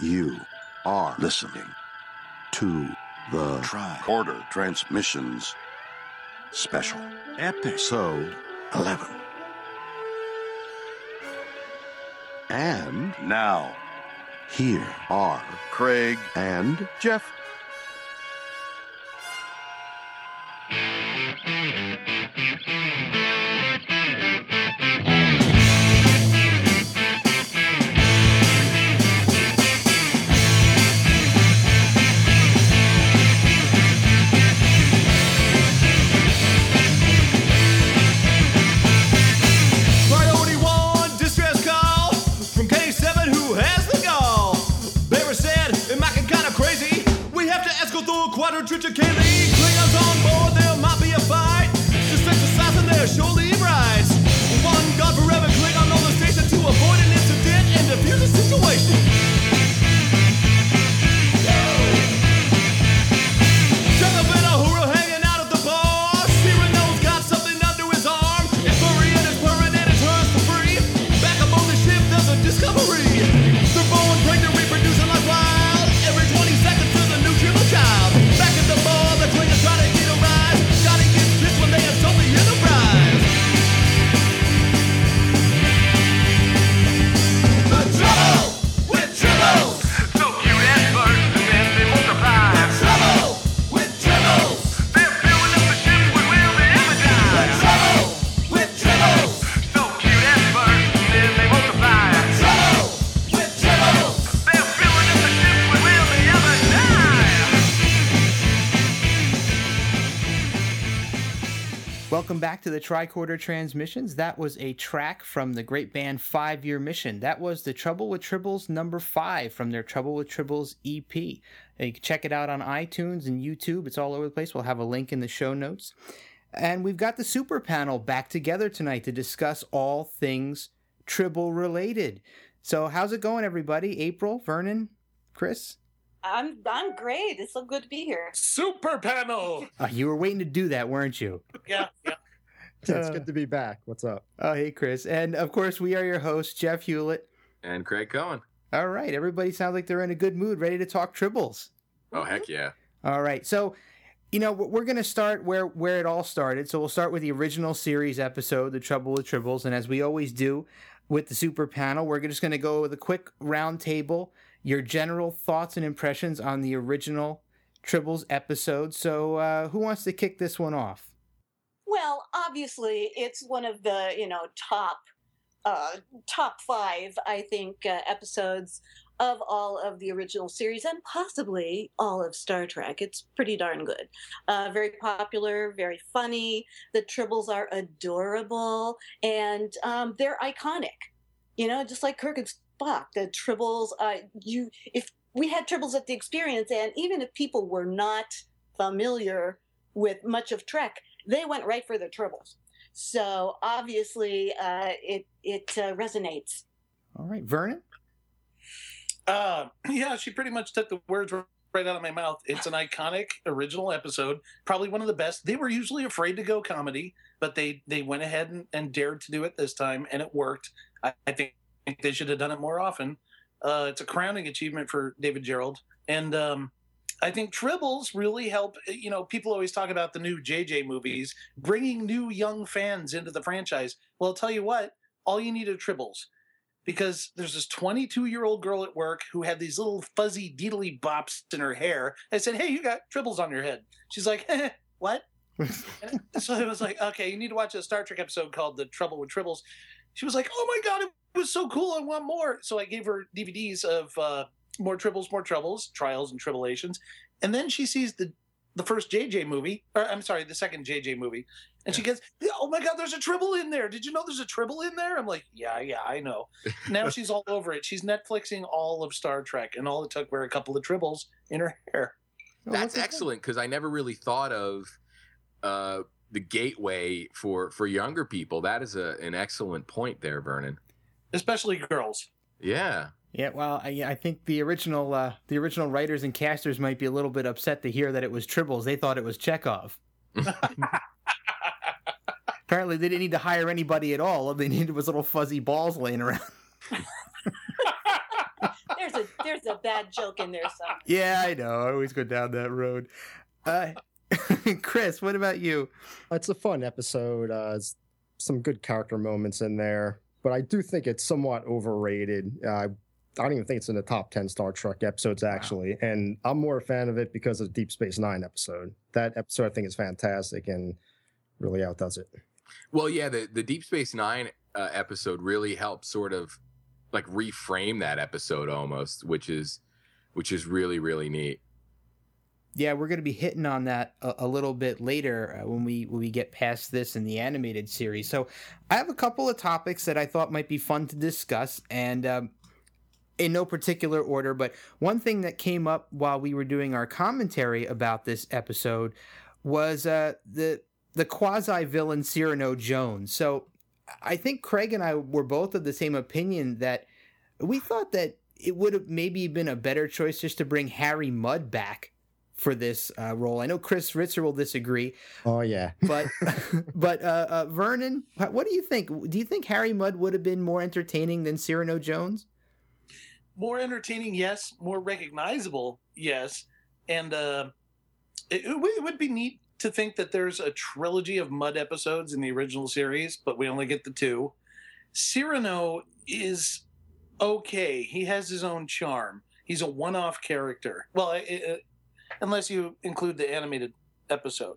You are listening to the Tricorder Transmissions Special Episode 11. And now, here are Craig and Jeff. To the Tricorder Transmissions. That was a track from the great band Five Year Mission. That was the Trouble with Tribbles number five from their Trouble with Tribbles EP. You can check it out on iTunes and YouTube. It's all over the place. We'll have a link in the show notes. And we've got the super panel back together tonight to discuss all things Tribble related. So, how's it going, everybody? April, Vernon, Chris? I'm I'm great. It's so good to be here. Super panel. Uh, you were waiting to do that, weren't you? Yeah, yeah. It's good to be back. What's up? Oh, hey, Chris. And of course, we are your hosts, Jeff Hewlett. and Craig Cohen. All right, everybody sounds like they're in a good mood, ready to talk tribbles. Oh heck yeah! All right, so you know we're going to start where where it all started. So we'll start with the original series episode, "The Trouble with Tribbles," and as we always do with the super panel, we're just going to go with a quick round table, your general thoughts and impressions on the original Tribbles episode. So uh, who wants to kick this one off? Well, obviously, it's one of the you know top uh, top five, I think, uh, episodes of all of the original series and possibly all of Star Trek. It's pretty darn good. Uh, very popular, very funny. The Tribbles are adorable and um, they're iconic. You know, just like Kirk and Spock, the Tribbles. Uh, you, if we had Tribbles at the experience, and even if people were not familiar with much of Trek, they went right for the Tribbles. So obviously, uh, it it uh, resonates. All right, Vernon. Uh, yeah, she pretty much took the words right out of my mouth. It's an iconic original episode, probably one of the best. They were usually afraid to go comedy, but they they went ahead and, and dared to do it this time, and it worked. I, I think they should have done it more often. Uh, it's a crowning achievement for David Gerrold, and um, I think Tribbles really help. You know, people always talk about the new JJ movies, bringing new young fans into the franchise. Well, I'll tell you what, all you need are Tribbles because there's this 22 year old girl at work who had these little fuzzy deedly bops in her hair. I said, Hey, you got tribbles on your head. She's like, What? So I was like, Okay, you need to watch a Star Trek episode called The Trouble with Tribbles. She was like, Oh my God, it was so cool. I want more. So I gave her DVDs of uh, More Tribbles, More Troubles, Trials and Tribulations. And then she sees the the first JJ movie, or I'm sorry, the second JJ movie, and she goes, "Oh my God, there's a tribble in there! Did you know there's a tribble in there?" I'm like, "Yeah, yeah, I know." Now she's all over it. She's Netflixing all of Star Trek, and all it took were a couple of tribbles in her hair. That's look excellent because I never really thought of uh, the gateway for for younger people. That is a, an excellent point there, Vernon. especially girls. Yeah, Yeah, well, I, I think the original uh, the original writers and casters might be a little bit upset to hear that it was Tribbles. They thought it was Chekhov. Apparently, they didn't need to hire anybody at all. All they needed was little fuzzy balls laying around. There's a there's a bad joke in there somewhere. Yeah, I know. I always go down that road. Uh, Chris, what about you? It's a fun episode. Uh, it's some good character moments in there, but I do think it's somewhat overrated. Uh, I don't even think it's in the top 10 Star Trek episodes, actually. And I'm more a fan of it because of the Deep Space Nine episode. That episode, I think, is fantastic and really outdoes it. Well, yeah, the the Deep Space Nine uh, episode really helps sort of like reframe that episode almost, which is which is really really neat. Yeah, we're going to be hitting on that a, a little bit later uh, when we when we get past this in the animated series. So, I have a couple of topics that I thought might be fun to discuss, and um, in no particular order. But one thing that came up while we were doing our commentary about this episode was uh, the the quasi villain Cyrano Jones. So, I think Craig and I were both of the same opinion that we thought that it would have maybe been a better choice just to bring Harry Mudd back for this uh, role. I know Chris Ritzer will disagree, Oh, yeah. but but uh, uh, Vernon, what do you think? Do you think Harry Mudd would have been more entertaining than Cyrano Jones? More entertaining, yes. More recognizable, yes. And uh, it, it would- be neat to think that there's a trilogy of Mudd episodes in the original series, but we only get the two. Cyrano is okay. He has his own charm. He's a one-off character. Well, i i unless you include the animated episode.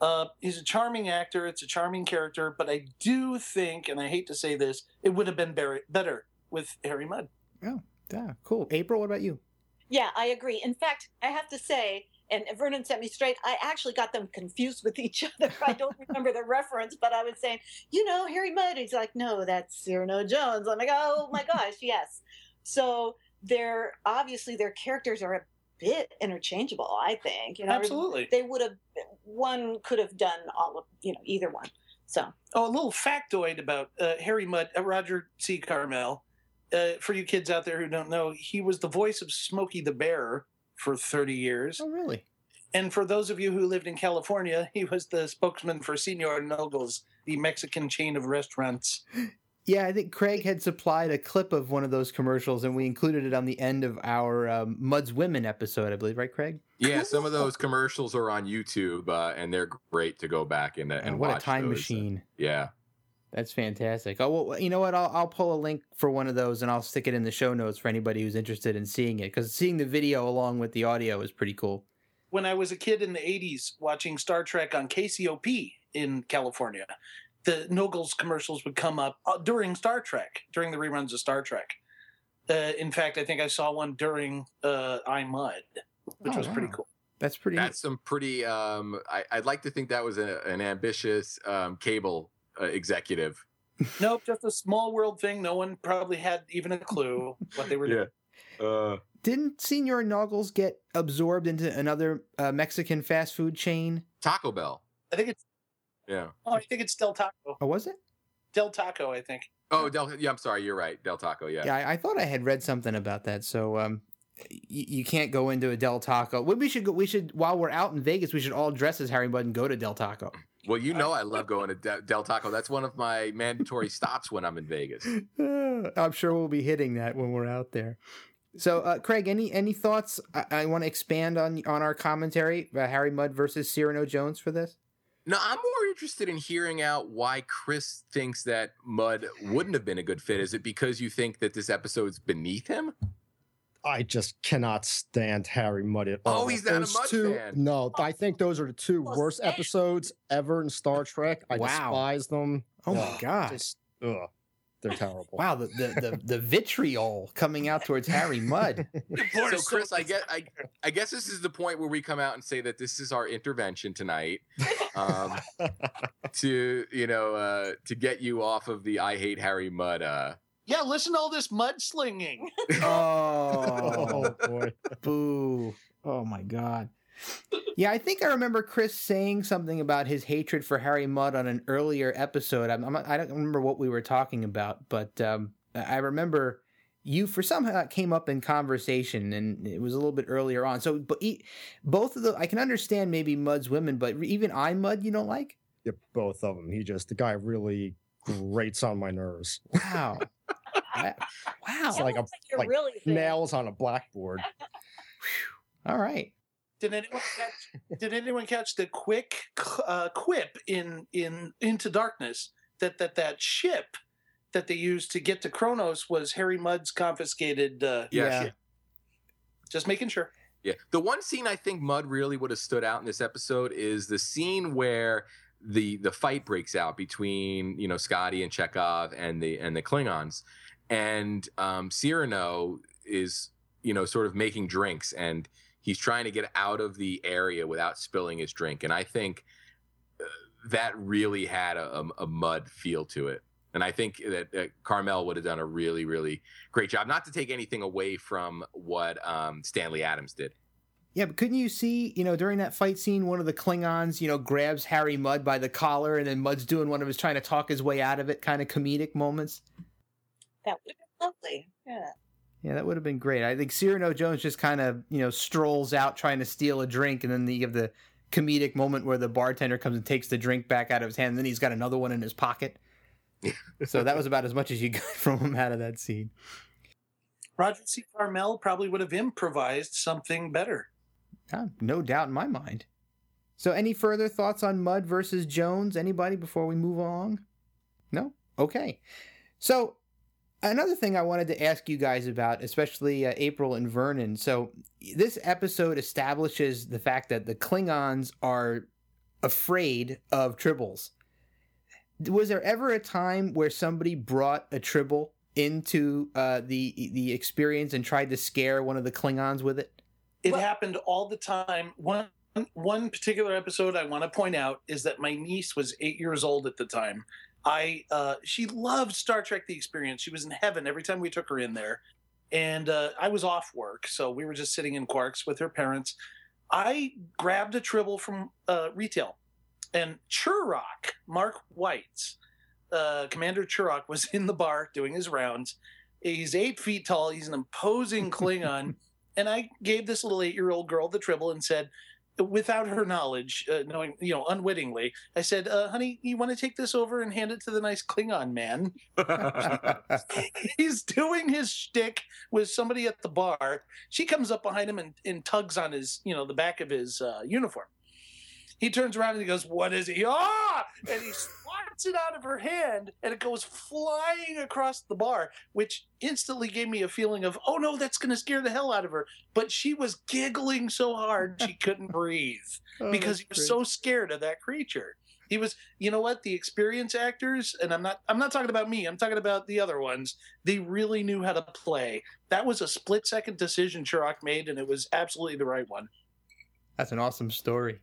Uh, he's a charming actor. It's a charming character, but I do think, and I hate to say this, it would have been better with Harry Mudd. Yeah, cool. April, what about you? Yeah, I agree. In fact, I have to say, and Vernon set me straight, I actually got them confused with each other. I don't remember the reference, but I was saying, you know, Harry Mudd. He's like, no, that's Cyrano Jones. I'm like, oh my gosh, yes. So they're obviously their characters are a bit interchangeable, I think. You know, Absolutely. They would have one could have done all of you know, either one. So Oh, a little factoid about uh, Harry Mudd, uh, Roger C. Carmel. Uh, for you kids out there who don't know, he was the voice of Smokey the Bear for 30 years. Oh, really? And for those of you who lived in California, he was the spokesman for Senor Naugles, the Mexican chain of restaurants. Yeah, I think Craig had supplied a clip of one of those commercials, and we included it on the end of our um, Mudd's Women episode, I believe, right, Craig? Yeah, some of those commercials are on YouTube, uh, and they're great to go back and and And what a time those. machine! Yeah, That's fantastic. Oh well, you know what? I'll I'll pull a link for one of those and I'll stick it in the show notes for anybody who's interested in seeing it because seeing the video along with the audio is pretty cool. When I was a kid in the 80s watching Star Trek on KCOP in California, the Naugles commercials would come up uh, during Star Trek, during the reruns of Star Trek. Uh, in fact, I think I saw one during uh, I Mudd, which Oh, was pretty cool. That's pretty. that's some pretty. Um, I, I'd like to think that was a, an ambitious um, cable uh, executive. Nope, just a small world thing. No one probably had even a clue what they were doing. Uh, Didn't Senor Naugles get absorbed into another uh, Mexican fast food chain? Taco Bell. I think it's Yeah. oh, I think it's Del Taco. Oh, was it? Del Taco, I think. Oh, Del. Yeah, I'm sorry. You're right. Del Taco. Yeah. Yeah, I, I thought I had read something about that. So um, y- you can't go into a Del Taco. We should go. We should while we're out in Vegas, we should all dress as Harry Mudd and go to Del Taco. Well, you know I love going to De- Del Taco. That's one of my mandatory stops when I'm in Vegas. I'm sure we'll be hitting that when we're out there. So, uh, Craig, any any thoughts? I, I want to expand on on our commentary about Harry Mudd versus Cyrano Jones for this. No, I'm more interested in hearing out why Chris thinks that Mudd wouldn't have been a good fit. Is it because you think that this episode's beneath him? I just cannot stand Harry Mudd at Oh, he's not a Those Mudd two, fan. No, I think those are the two Oh, worst same. episodes ever in Star Trek. I Wow. despise them. Oh my Ugh, god! Just, ugh, they're terrible. Wow, the, the the the vitriol coming out towards Harry Mudd. So, Chris, I get, I, I guess this is the point where we come out and say that this is our intervention tonight, um, to you know, uh, to get you off of the "I hate Harry Mudd Uh, Yeah, listen to all this mudslinging. Oh, oh boy. boo! Oh my god. Yeah, I think I remember Chris saying something about his hatred for Harry Mudd on an earlier episode. I'm, I'm, I don't remember what we were talking about, but um, I remember you for somehow that came up in conversation, and it was a little bit earlier on. So, but e- both of the I can understand maybe Mudd's women, but even I Mudd you don't like. Yeah, both of them. He just the guy really grates on my nerves. Wow. Wow. It's like a looks you're like really thin. nails on a blackboard. All right. Did anyone catch? did anyone catch the quick uh, quip in in Into Darkness that that that ship that they used to get to Kronos was Harry Mudd's confiscated? Uh, Yes. Yeah. Just making sure. Yeah. The one scene I think Mudd really would have stood out in this episode is the scene where the the fight breaks out between you know Scotty and Chekhov and the and the Klingons, and um, Cyrano is you know sort of making drinks and he's trying to get out of the area without spilling his drink, and I think uh, that really had a, a, a Mudd feel to it. And I think that Carmel would have done a really, really great job. Not to take anything away from what um, Stanley Adams did. Yeah, but couldn't you see, you know, during that fight scene, one of the Klingons, you know, grabs Harry Mudd by the collar, and then Mudd's doing one of his trying to talk his way out of it kind of comedic moments? That would have been lovely. Yeah. Yeah, that would have been great. I think Cyrano Jones just kind of, you know, strolls out trying to steal a drink, and then you have the comedic moment where the bartender comes and takes the drink back out of his hand, and then he's got another one in his pocket. so that was about as much as you got from him out of that scene. Roger C. Carmel probably would have improvised something better. Ah, no doubt in my mind. So, any further thoughts on Mudd versus Jones? Anybody before we move along? No? Okay. So, another thing I wanted to ask you guys about, especially uh, April and Vernon. So, this episode establishes the fact that the Klingons are afraid of tribbles. Was there ever a time where somebody brought a tribble into uh, the the experience and tried to scare one of the Klingons with it? It Well- happened all the time. One one particular episode I want to point out is that my niece was eight years old at the time. I uh, she loved Star Trek: The Experience. She was in heaven every time we took her in there, and uh, I was off work, so we were just sitting in Quarks with her parents. I grabbed a tribble from uh, retail, and Churrock, Mark White's uh, Commander Churrock was in the bar doing his rounds. He's eight feet tall. He's an imposing Klingon. and I gave this little eight-year-old girl the tribble and said, without her knowledge, uh, knowing you know, unwittingly, I said, uh, "Honey, you want to take this over and hand it to the nice Klingon man?" He's doing his shtick with somebody at the bar. She comes up behind him and, and tugs on his, you know, the back of his uh, uniform. He turns around and he goes, "What is he?" Ah! And he swats it out of her hand, and it goes flying across the bar, which instantly gave me a feeling of, "Oh no, that's going to scare the hell out of her." But she was giggling so hard she couldn't breathe Oh, because he was so scared of that creature. He was, you know what? The experienced actors, and I'm not, I'm not talking about me. I'm talking about the other ones. They really knew how to play. That was a split second decision Chirac made, and it was absolutely the right one. That's an awesome story.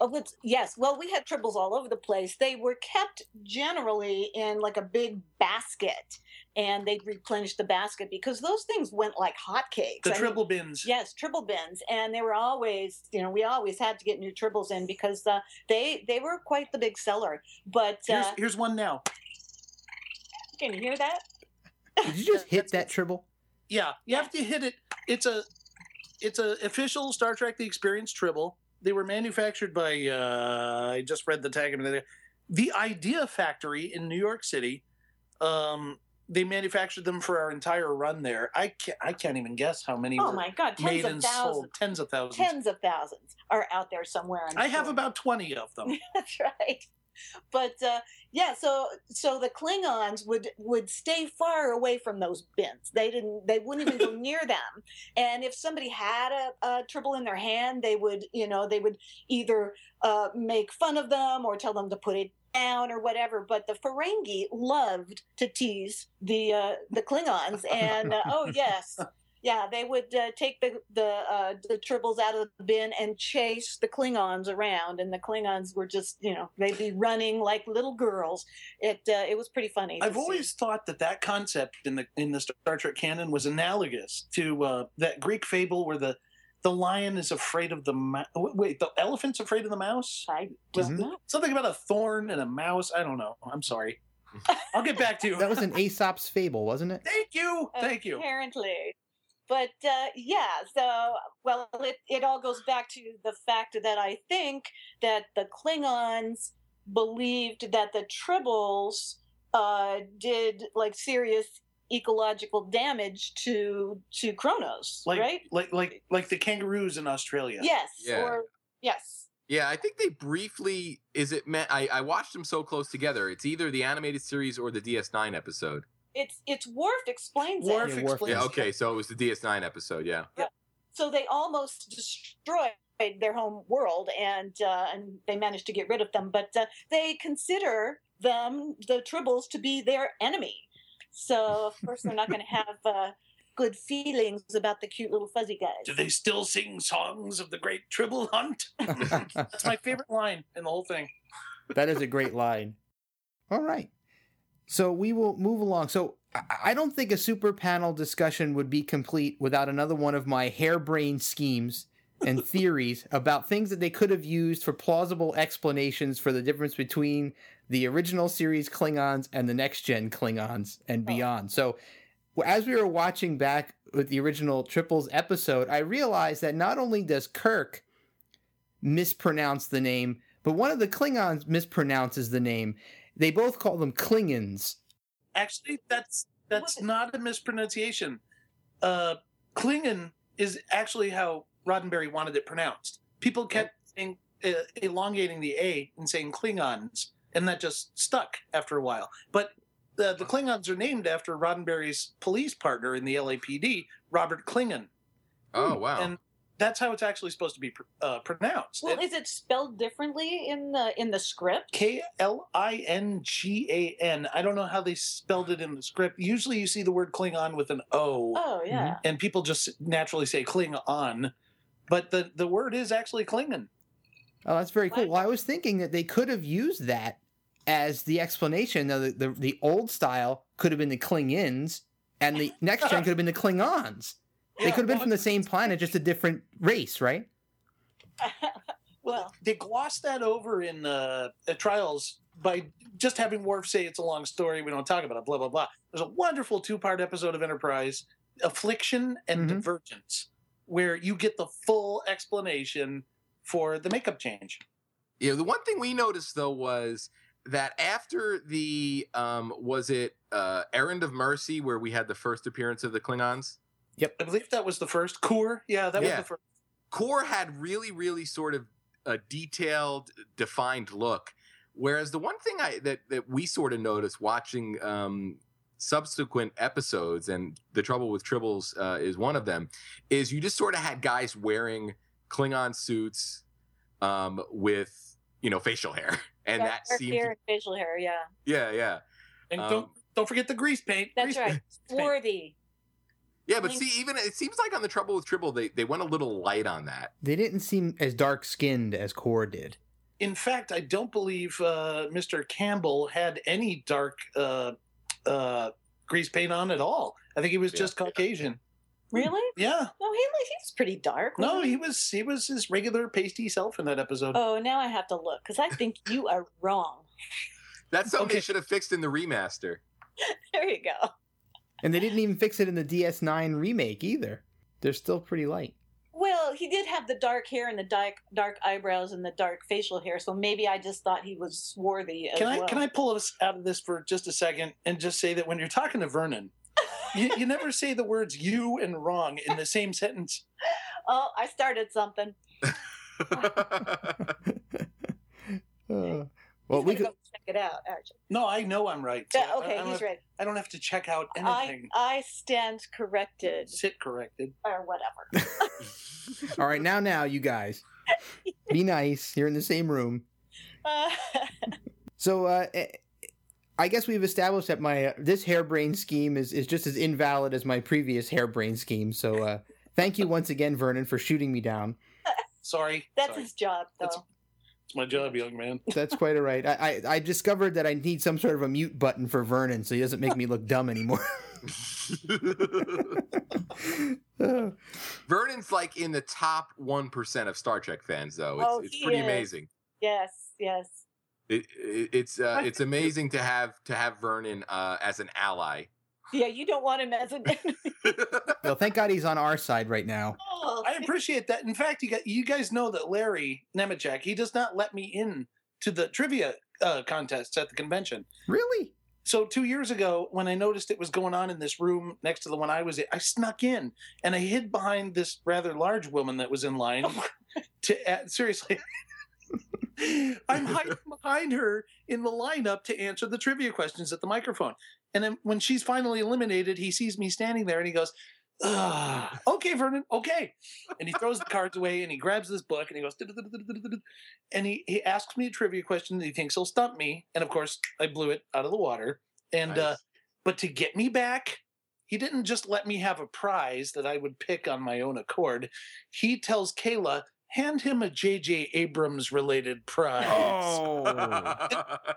Oh, what's, yes. Well, we had tribbles all over the place. They were kept generally in like a big basket, and they'd replenish the basket because those things went like hotcakes. The I mean, tribble bins. Yes, tribble bins, and they were always, you know, we always had to get new tribbles in because uh, they they were quite the big seller. But Here's, uh, here's one now. can you hear that? Did you just hit that tribble? Yeah, you have to hit it. It's a, it's a official Star Trek: The Experience tribble. They were manufactured by. Uh, I just read the tag. The Idea Factory in New York City. Um, they manufactured them for our entire run there. I can't. I can't even guess how many Oh were my God, tens made of and thousands, sold. Tens of thousands. tens of thousands are out there somewhere. I'm I have about twenty of them. That's right. But uh, yeah, so so the Klingons would would stay far away from those bins. They didn't. They wouldn't even go near them. And if somebody had a, a tribble in their hand, they would you know they would either uh, make fun of them or tell them to put it down or whatever. But the Ferengi loved to tease the uh, the Klingons, and uh, oh yes. Yeah, they would uh, take the the uh, the tribbles out of the bin and chase the Klingons around, and the Klingons were just you know they'd be running like little girls. It uh, it was pretty funny. I've see. always thought that that concept in the in the Star Trek canon was analogous to uh, that Greek fable where the the lion is afraid of the mouse. Wait, the elephant's afraid of the mouse? I don't the- know. something about a thorn and a mouse? I don't know. I'm sorry. I'll get back to you. That was an Aesop's fable, wasn't it? Thank you. Thank you. Apparently. But uh, yeah, so well, it, it all goes back to the fact that I think that the Klingons believed that the Tribbles uh, did like serious ecological damage to to Kronos, Like right? like like like the kangaroos in Australia. Yes. Yeah. Or yes. Yeah, I think they briefly is it meant I, I watched them so close together. It's either the animated series or the DS9 episode. It's it's Worf explains Worf it. Yeah, Worf, explains Yeah, it. okay, so it was the DS9 episode, yeah. So they almost destroyed their home world, and uh, and they managed to get rid of them. But uh, they consider them the Tribbles to be their enemy. So of course they're not going to have uh, good feelings about the cute little fuzzy guys. Do they still sing songs of the great Tribble Hunt? That's my favorite line in the whole thing. that is a great line. All right. So we will move along. So I- don't think a super panel discussion would be complete without another one of my harebrained schemes and theories about things that they could have used for plausible explanations for the difference between the original series Klingons and the next gen Klingons and oh. beyond. So as we were watching back with the original Tribbles episode, I realized that not only does Kirk mispronounce the name, but one of the Klingons mispronounces the name. They both call them Klingons. Actually, that's that's What? not a mispronunciation. Uh, Klingon is actually how Roddenberry wanted it pronounced. People kept saying, uh, elongating the A and saying Klingons, and that just stuck after a while. But the, the Klingons are named after Roddenberry's police partner in the LAPD, Robert Klingon, Oh wow. and that's how it's actually supposed to be pr- uh, pronounced. Well, is it spelled differently in the in the script? K L I N G A N. I don't know how they spelled it in the script. Usually you see the word Klingon with an O, Oh yeah. and people just naturally say Klingon. But the, the word is actually Klingon. Oh, that's very cool. Well, I was thinking that they could have used that as the explanation. Now, the, the, the old style could have been the Klingons, and the next gen could have been the Klingons. They could have been from the same planet, just a different race, right? well, They glossed that over in uh, Trials by just having Worf say it's a long story. We don't talk about it, blah, blah, blah. There's a wonderful two part episode of Enterprise Affliction and Mhm. Divergence, where you get the full explanation for the makeup change. Yeah, the one thing we noticed though was that after the um was it uh Errand of Mercy where we had the first appearance of the Klingons? I believe that was the first Kor. Yeah, that Yeah. was the first. Kor had really, really sort of a detailed, defined look. Whereas the one thing I that that we sort of noticed watching um, subsequent episodes, and the trouble with Tribbles uh, is one of them, is you just sort of had guys wearing Klingon suits um, with you know facial hair, and dark that seemed hair and facial hair. Yeah, yeah, yeah, And Um, don't don't forget the grease paint. that's Grease right. paint. Swarthy. Yeah. But see, even it seems like on the trouble with Tribble, they they went a little light on that. They didn't seem as dark skinned as Kor did. In fact, I don't believe uh, Mr. Campbell had any dark uh, uh, grease paint on at all. I think he was Yeah. just Caucasian. Really? Yeah. No, he he's pretty dark. No, wasn't he was he was his regular pasty self in that episode. Oh, now I have to look because I think you are wrong. That's something Okay. they should have fixed in the remaster. There you go. And they didn't even fix it in the DS9 remake either. They're still pretty light. Well, he did have the dark hair and the dark dark eyebrows and the dark facial hair, so maybe I just thought he was swarthy as Can I well. can I pull us out of this for just a second and just say that when you're talking to Vernon, you, you never say the words "you" and "wrong" in the same sentence. Oh, I started something. Uh, well, we He's could. go check it out. Actually, No, I know I'm right. yeah, okay, I, don't he's have, right. I don't have to check out anything. I stand corrected Sit corrected. or whatever. All right, now, now, you guys, be nice. You're in the same room. Uh, So, uh, eh, I guess we've established that my uh, this harebrained scheme is is just as invalid as my previous harebrained scheme. So, uh, thank you once again, Vernon, for shooting me down. Sorry. that's Sorry. his job, though. That's- It's my job, young man. That's quite all right. I, I I discovered that I need some sort of a mute button for Vernon, so he doesn't make me look dumb anymore. Vernon's like in the top one percent of Star Trek fans, though. It's, Oh, it's he pretty is. amazing. Yes, yes. It, it, it's uh, it's amazing to have to have Vernon uh, as an ally. Yeah, you don't want him as an enemy. well, thank God he's on our side right now. Oh, I appreciate that. In fact, you got you guys know that Larry Nemecek, he does not let me in to the trivia uh, contests at the convention. Really? So two years ago, when I noticed it was going on in this room next to the one I was in, I snuck in and I hid behind this rather large woman that was in line. to uh, seriously, I'm hiding behind her in the lineup to answer the trivia questions at the microphone. And then when she's finally eliminated, he sees me standing there and he goes, "Ah, okay, Vernon, okay. And he throws the cards away and he grabs this book and he goes, and he, he asks me a trivia question that he thinks will stump me. And of course, I blew it out of the water. And, uh, but to get me back, he didn't just let me have a prize that I would pick on my own accord. He tells Kayla, hand him a J.J. Abrams related prize. Oh.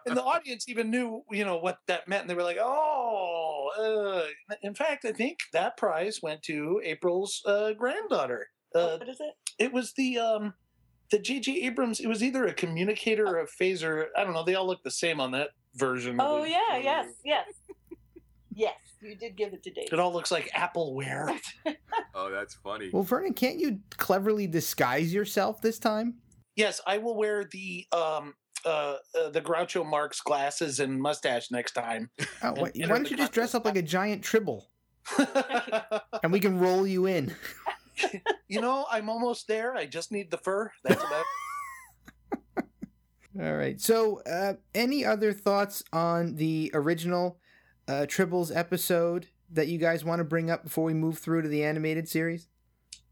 And the audience even knew, you know, what that meant. And they were like, oh, uh. in fact, I think that prize went to April's uh, granddaughter. Uh, what is it? it was the um the J.J. Abrams. It was either a communicator or a phaser. I don't know. They all look the same on that version. Oh the- yeah, yes, yes, yes. You did give it to Dave. It all looks like Appleware. oh, that's funny. Well, Vernon, can't you cleverly disguise yourself this time? yes, I will wear the um uh, uh the Groucho Marx glasses and mustache next time. Oh, And why, enter why don't the you just dress up like a giant tribble and we can roll you in? you know, I'm almost there. I just need the fur. That's about. All right. So, uh, any other thoughts on the original uh, Tribbles episode that you guys want to bring up before we move through to the animated series?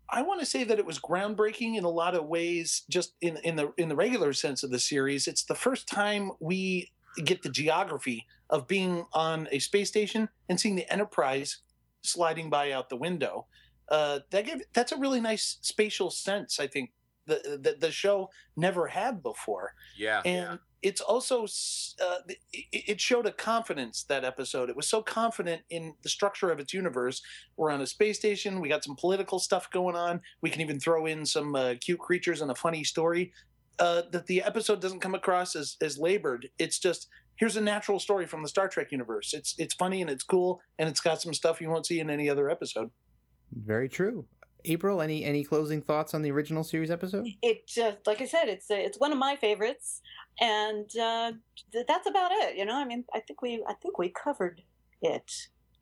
I want to say that it was groundbreaking in a lot of ways. Just in in the in the regular sense of the series, it's the first time we get the geography of being on a space station and seeing the Enterprise sliding by out the window. Uh, that gave, that's a really nice spatial sense. I think the the, the show never had before. Yeah. and it's also uh, it, it showed a confidence that episode. It was so confident in the structure of its universe. We're on a space station. We got some political stuff going on. We can even throw in some uh, cute creatures and a funny story. Uh, that the episode doesn't come across as, as labored. It's just here's a natural story from the star trek universe. It's it's funny and it's cool and it's got some stuff you won't see in any other episode. Very true. April, any any closing thoughts on the original series episode? It just, like I said, it's uh, it's one of my favorites, and uh, th- that's about it. You know, I mean, I think we I think we covered it.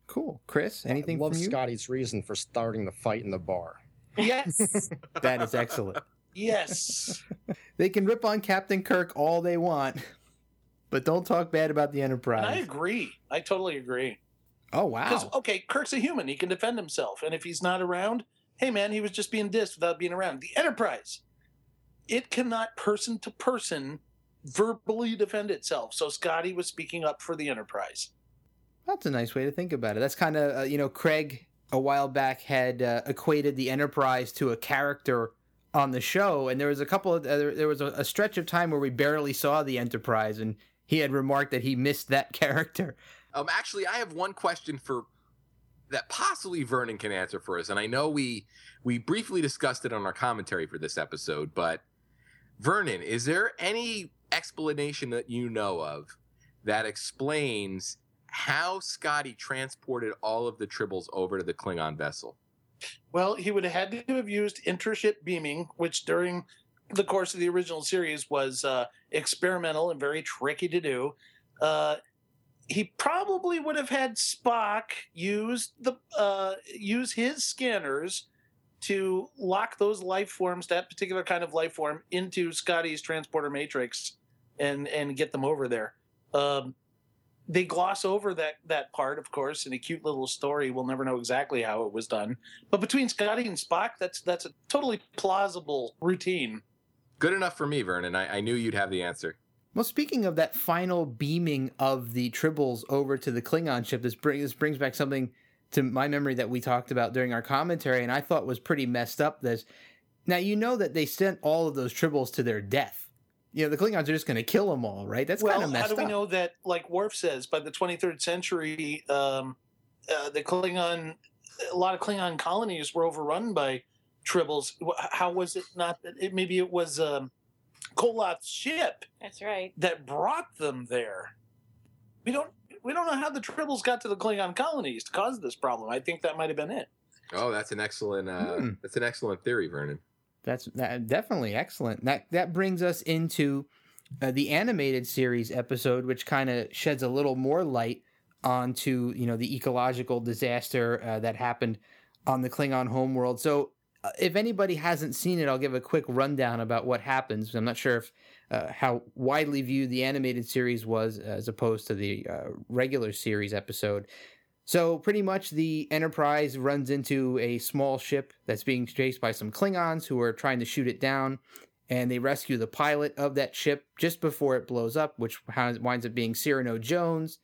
Cool. Chris, anything I love from you? Scotty's reason for starting the fight in the bar. yes That is excellent. yes They can rip on Captain Kirk all they want, but don't talk bad about the and i agree i totally agree Oh Because wow. okay, Kirk's a human; he can defend himself, and if he's not around, hey man, he was just being dissed without being around. The Enterprise, it cannot person to person verbally defend itself. So Scotty was speaking up for the Enterprise. That's a nice way to think about it. That's kind of uh, you know Craig a while back had uh, equated the Enterprise to a character on the show, and there was a couple of uh, there there was a, a stretch of time where we barely saw the Enterprise, and he had remarked that he missed that character. Um, actually, I have one question for that possibly Vernon can answer for us, and I know we we briefly discussed it on our commentary for this episode, but Vernon, is there any explanation that you know of that explains how Scotty transported all of the tribbles over to the Klingon vessel? Well, he would have had to have used intership beaming, which during the course of the original series was uh, experimental and very tricky to do. Uh, he probably would have had Spock use the uh, use his scanners to lock those life forms, that particular kind of life form, into Scotty's transporter matrix, and and get them over there. Um, they gloss over that that part, of course, in a cute little story. We'll never know exactly how it was done. But between Scotty and Spock, that's that's a totally plausible routine. Good enough for me, Vernon. I, I knew you'd have the answer. Well, speaking of that final beaming of the Tribbles over to the Klingon ship, this, bring, this brings back something to my memory that we talked about during our commentary, and I thought was pretty messed up. This now you know that they sent all of those Tribbles to their death. You know the Klingons are just going to kill them all, right? That's well, kind of messed up. how do we up. know that? Like Worf says, by the 23rd century, um, uh, the Klingon, a lot of Klingon colonies were overrun by tribbles. How was it not? that It, maybe it was um, Koloth's ship That's right. that brought them there. We don't. We don't know how the tribbles got to the Klingon colonies to cause this problem. I think that might have been it. Oh, that's an excellent uh, Hmm. that's an excellent theory, Vernon. That's that, definitely excellent. That that brings us into uh, the animated series episode, which kind of sheds a little more light onto you know the ecological disaster uh, that happened on the Klingon homeworld. So, if anybody hasn't seen it, I'll give a quick rundown about what happens. I'm not sure if uh, how widely viewed the animated series was as opposed to the uh, regular series episode. So, pretty much, the Enterprise runs into a small ship that's being chased by some Klingons who are trying to shoot it down, and they rescue the pilot of that ship just before it blows up, which winds up being Cyrano Jones,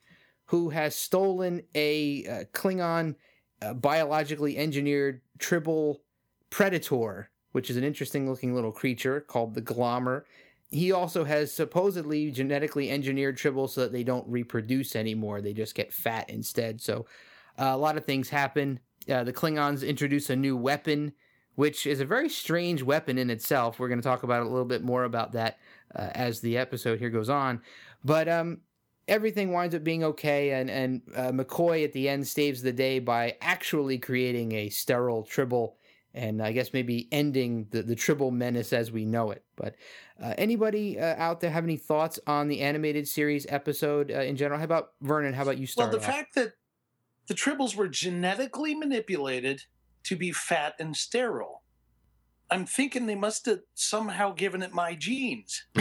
who has stolen a uh, Klingon uh, biologically engineered tribble predator, which is an interesting looking little creature called the Glommer. He also has supposedly genetically engineered tribbles so that they don't reproduce anymore. They just get fat instead. So uh, a lot of things happen. Uh, the Klingons introduce a new weapon, which is a very strange weapon in itself. We're going to talk about a little bit more about that uh, as the episode here goes on. But um, everything winds up being okay, and and uh, McCoy at the end saves the day by actually creating a sterile tribble, and I guess maybe ending the the tribble menace as we know it. But uh, anybody uh, out there have any thoughts on the animated series episode uh, in general? How about Vernon? How about you Well, the off? fact that the tribbles were genetically manipulated to be fat and sterile, I'm thinking they must have somehow given it my genes.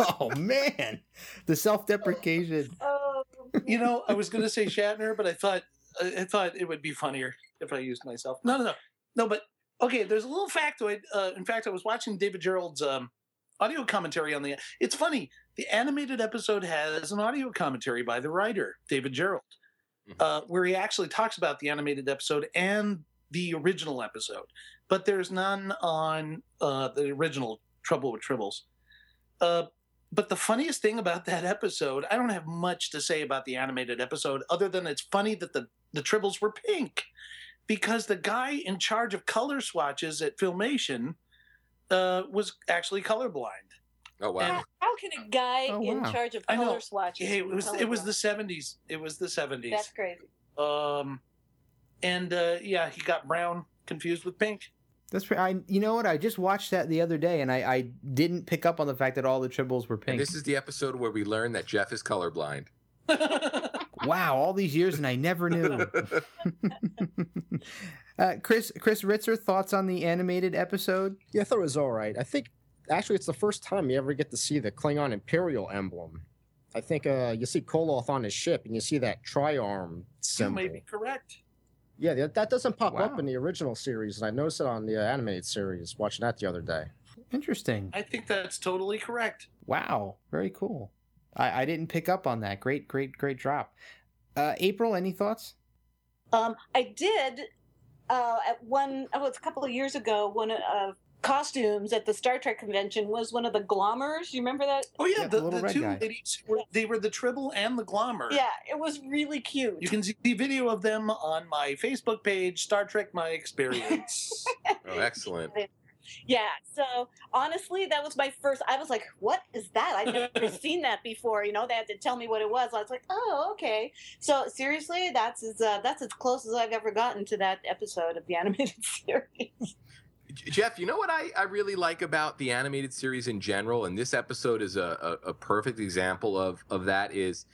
oh man, the self-deprecation. Oh, You know, I was going to say Shatner, but I thought I thought it would be funnier if I used myself. No, no, no, no. But okay, there's a little factoid. Uh, in fact, I was watching David Gerrold's um, audio commentary on the. It's funny. The animated episode has an audio commentary by the writer David Gerrold, Mhm. uh, where he actually talks about the animated episode and the original episode, but there's none on uh, the original Trouble with Tribbles. Uh, but the funniest thing about that episode, I don't have much to say about the animated episode other than it's funny that the, the tribbles were pink because the guy in charge of color swatches at Filmation uh, was actually colorblind. oh wow. how, how can a guy Oh, in charge of I know. color swatches? Hey, it be was it was the 70s. It was the 70s. That's crazy. Um, and uh, yeah, he got brown confused with pink. That's pre- I. You know what? I just watched that the other day, and I, I didn't pick up on the fact that all the tribbles were And pink. this is the episode where we learn that Jeff is colorblind. Wow, all these years and I never knew. uh, Chris, Chris Ritzer, thoughts on the animated episode? Yeah, I thought it was all right. I think actually it's the first time you ever get to see the Klingon Imperial emblem. I think uh, you see Koloth on his ship and you see that triarm you symbol. may be correct. Yeah, that, that doesn't pop Wow. up in the original series, and I noticed it on the uh, animated series. Watching that the other day. Interesting. I think that's totally correct. Wow, very cool. I, I didn't pick up on that. Great, great, great drop. Uh, April, any thoughts? Um, I did uh, at one. Oh, it's a couple of years ago. One uh, costumes at the Star Trek convention was one of the Glommers. You remember that? Oh yeah, Yeah, the the, the two guy. ladies were they were the Tribble and the Glommer. Yeah, it was really cute. You can see video of them on my Facebook page, Star Trek My Experience. Oh, excellent. Yeah. So honestly, that was my first. I was like, "What is that? I've never seen that before." You know, they had to tell me what it was. I was like, "Oh, okay." So seriously, that's as uh, that's as close as I've ever gotten to that episode of the animated series. Jeff, you know what I, I really like about the animated series in general, and this episode is a, a, a perfect example of, of that, is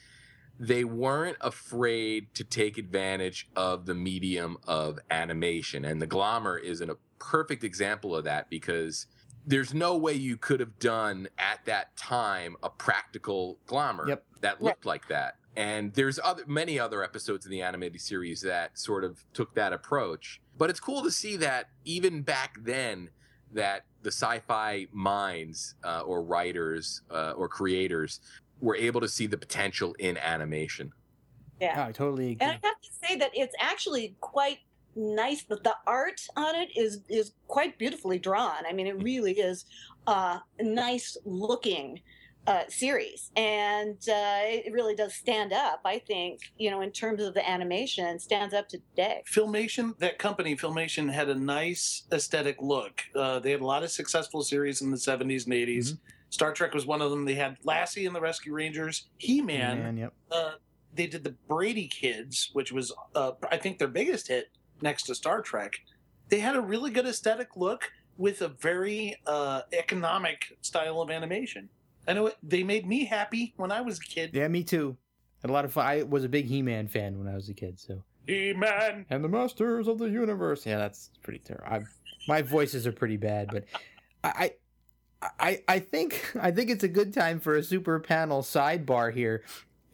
they weren't afraid to take advantage of the medium of animation. And the Glommer is an, a perfect example of that because there's no way you could have done at that time a practical Glommer Yep. that looked like that. And there's other many other episodes in the animated series that sort of took that approach. But it's cool to see that even back then, that the sci-fi minds uh, or writers uh, or creators were able to see the potential in animation. Yeah. Oh, I totally agree. And I have to say that it's actually quite nice. The, the art on it is is quite beautifully drawn. I mean, it really is a nice looking uh, series, and uh, it really does stand up. I think you know, in terms of the animation, stands up today. Filmation, that company, Filmation, had a nice aesthetic look. Uh, they had a lot of successful series in the 70s and 80s. Star Trek was one of them. They had Lassie and the Rescue Rangers, He Man. Man, yep. Uh, they did the Brady Kids, which was, uh, I think, their biggest hit next to Star Trek. They had a really good aesthetic look. with a very uh, economic style of animation. I know it, they made me happy when I was a kid. Yeah, me too. Had a lot of fun. I was a big He-Man fan when I was a kid. So. He-Man. And the Masters of the Universe. Yeah, that's pretty terrible. My voices are pretty bad, but I, I, I think I think it's a good time for a super panel sidebar here.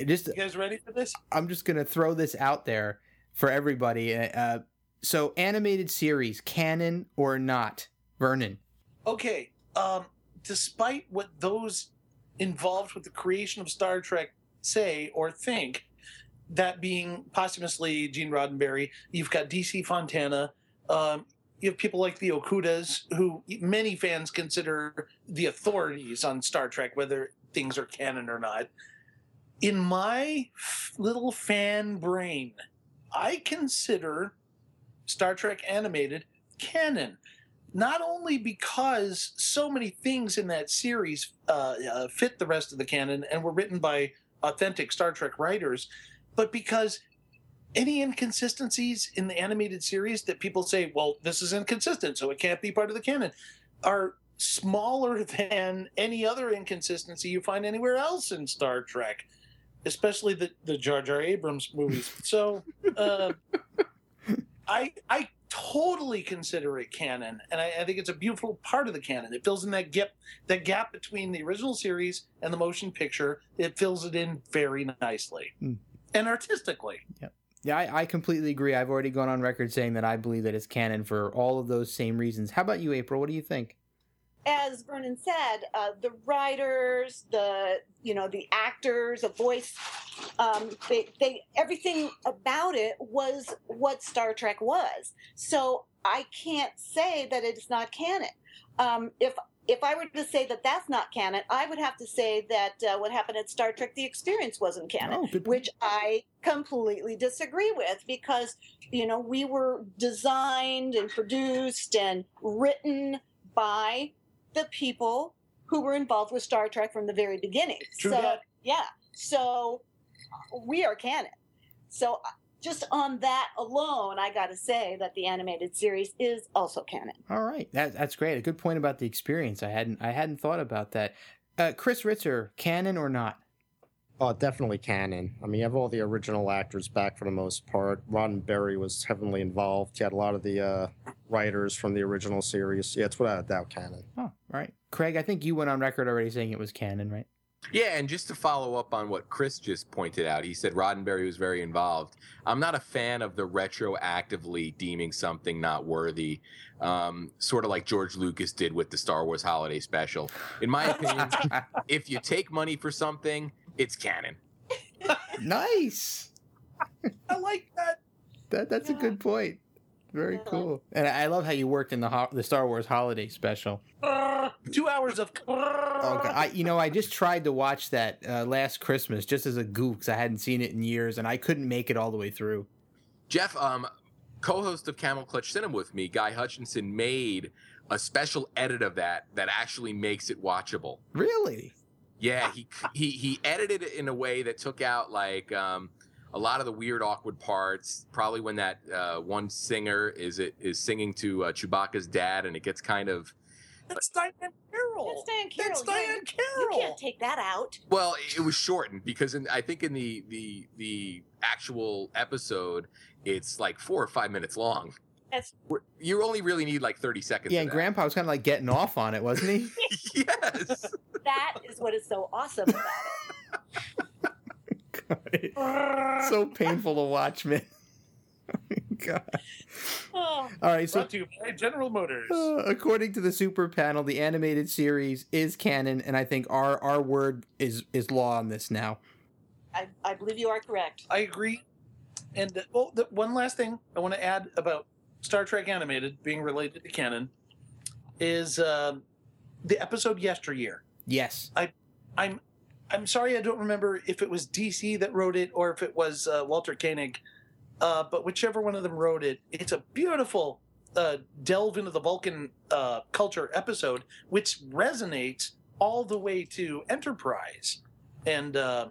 Just You guys ready for this? I'm just gonna throw this out there for everybody. Uh, so animated series, canon or not, Vernon? Okay. Um, despite what those involved with the creation of Star Trek say or think, that being posthumously Gene Roddenberry, you've got DC Fontana, um, you have people like the Okudas, who many fans consider the authorities on Star Trek, whether things are canon or not. In my little fan brain, I consider Star Trek animated canon. Not only because so many things in that series uh, uh, fit the rest of the canon and were written by authentic Star Trek writers, but because any inconsistencies in the animated series that people say, well, this is inconsistent, so it can't be part of the canon, are smaller than any other inconsistency you find anywhere else in Star Trek, especially the, the Jar Jar Abrams movies. So uh, I I totally consider it canon, and I, I think it's a beautiful part of the canon. It fills in that gap that gap between the original series and the motion picture. It fills it in very nicely Hmm. and artistically. Yeah, I, I completely agree. I've already gone on record saying that I believe that it's canon for all of those same reasons. How about you, April? What do you think? As Vernon said, uh, the writers, the you know the actors, the voice, um, they, they everything about it was what Star Trek was. So I can't say that it's not canon. Um, if if I were to say that that's not canon, I would have to say that uh, what happened at Star Trek: The Experience wasn't canon Oh, which I completely disagree with because you know we were designed and produced and written by the people who were involved with Star Trek from the very beginning. True so that. yeah, so we are canon. So uh, just on that alone, I got to say that the animated series is also canon. All right, that, that's great. A good point about the experience. I hadn't I hadn't thought about that. Uh, Chris Ritzer, canon or not? Oh, definitely canon. I mean, you have all the original actors back for the most part. Roddenberry was heavily involved. He had a lot of the uh, writers from the original series. Yeah, it's without a doubt canon. Oh, all right. Craig, I think you went on record already saying it was canon, right? Yeah, and just to follow up on what Chris just pointed out, he said Roddenberry was very involved. I'm not a fan of the retroactively deeming something not worthy, um, sort of like George Lucas did with the Star Wars Holiday Special. In my opinion, if you take money for something, it's canon. nice. I like that. That that's a good point. Very Yeah. cool. And I I love how you worked in the ho- the Star Wars Holiday Special. Two hours of. Oh, God. I you know I just tried to watch that uh, last Christmas just as a goof because I hadn't seen it in years and I couldn't make it all the way through. Jeff, um, co-host of Camel Clutch Cinema with me, Guy Hutchinson, made a special edit of that that actually makes it watchable. Really? Yeah, he he he edited it in a way that took out like um, a lot of the weird, awkward parts. Probably when that uh, one singer is it is singing to uh, Chewbacca's dad, and it gets kind of That's Diahann Carroll. That's Diahann Carroll. That's Diahann you- Carroll. You can't take that out. well, it was shortened because in, I think in the the the actual episode, it's like four or five minutes long. That's You only really need like thirty seconds. Yeah, and that. Grandpa was kind of like getting off on it, wasn't he? yes. That is what is so awesome about it. so painful to watch, man. God. Oh. All right, so Brought to you by General Motors. Uh, according to the super panel, the animated series is canon, and I think our our word is is law on this now. I, I believe you are correct. I agree. And uh, oh, the, one last thing I want to add about Star Trek animated being related to canon is um, the episode Yesteryear. Yes. I, I'm, I'm sorry I don't remember if it was DC that wrote it or if it was uh, Walter Koenig, uh, but whichever one of them wrote it, it's a beautiful uh, delve into the Vulcan uh, culture episode, which resonates all the way to Enterprise, and uh,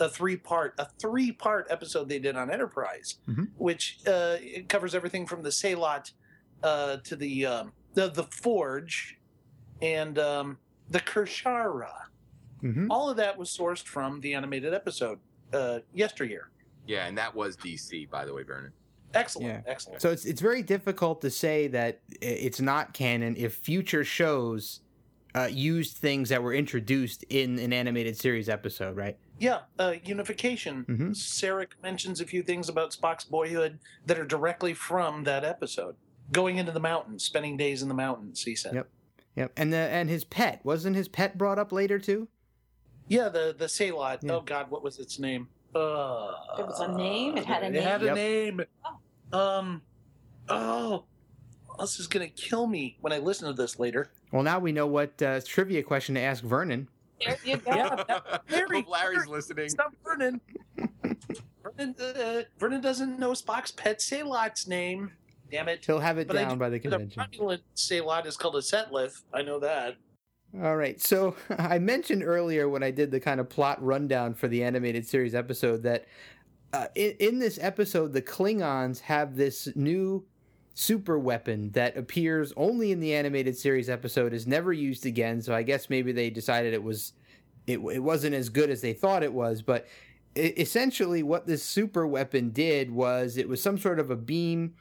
a three part a three part episode they did on Enterprise, Mhm. which uh, it covers everything from the Sehlat uh, to the um, the the Forge, and um, the Kir'Shara. hmm All of that was sourced from the animated episode uh, yesteryear. Yeah, and that was DC, by the way, Vernon. Excellent, Yeah. excellent. So it's it's very difficult to say that it's not canon if future shows uh, used things that were introduced in an animated series episode, right? Yeah, uh, unification. Mhm. Sarek mentions a few things about Spock's boyhood that are directly from that episode. Going into the mountains, spending days in the mountains. He said. Yep. Yep. And the and his pet wasn't his pet brought up later too? Yeah, the the Sehlat. Yeah. Oh God, what was its name? Uh, There was a name? It had a name. It had a Yep. name. Um. Oh, this is gonna kill me when I listen to this later. Well, now we know what uh, trivia question to ask Vernon. There you go. Yeah, that- very- Hope Larry's listening. Stop Vernon. Vernon, uh, Vernon doesn't know Spock's pet Sehlat's name. Damn it. He'll have it But down do- by the convention. The. Romulan Sehlat is called a Setlith. I know that. All right. So I mentioned earlier when I did the kind of plot rundown for the animated series episode that uh, in, in this episode, the Klingons have this new super weapon that appears only in the animated series episode, is never used again. So I guess maybe they decided it was it, it wasn't as good as they thought it was. But essentially, what this super weapon did was it was some sort of a beam,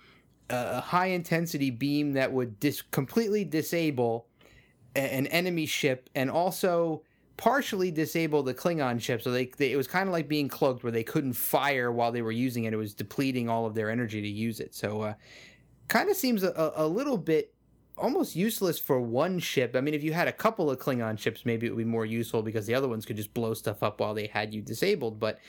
a high intensity beam that would dis- completely disable an enemy ship and also partially disable the Klingon ship. So they, they it was kind of like being cloaked, where they couldn't fire while they were using it. It was depleting all of their energy to use it. So, uh, kind of seems a, a little bit almost useless for one ship. I mean, if you had a couple of Klingon ships, maybe it would be more useful because the other ones could just blow stuff up while they had you disabled. But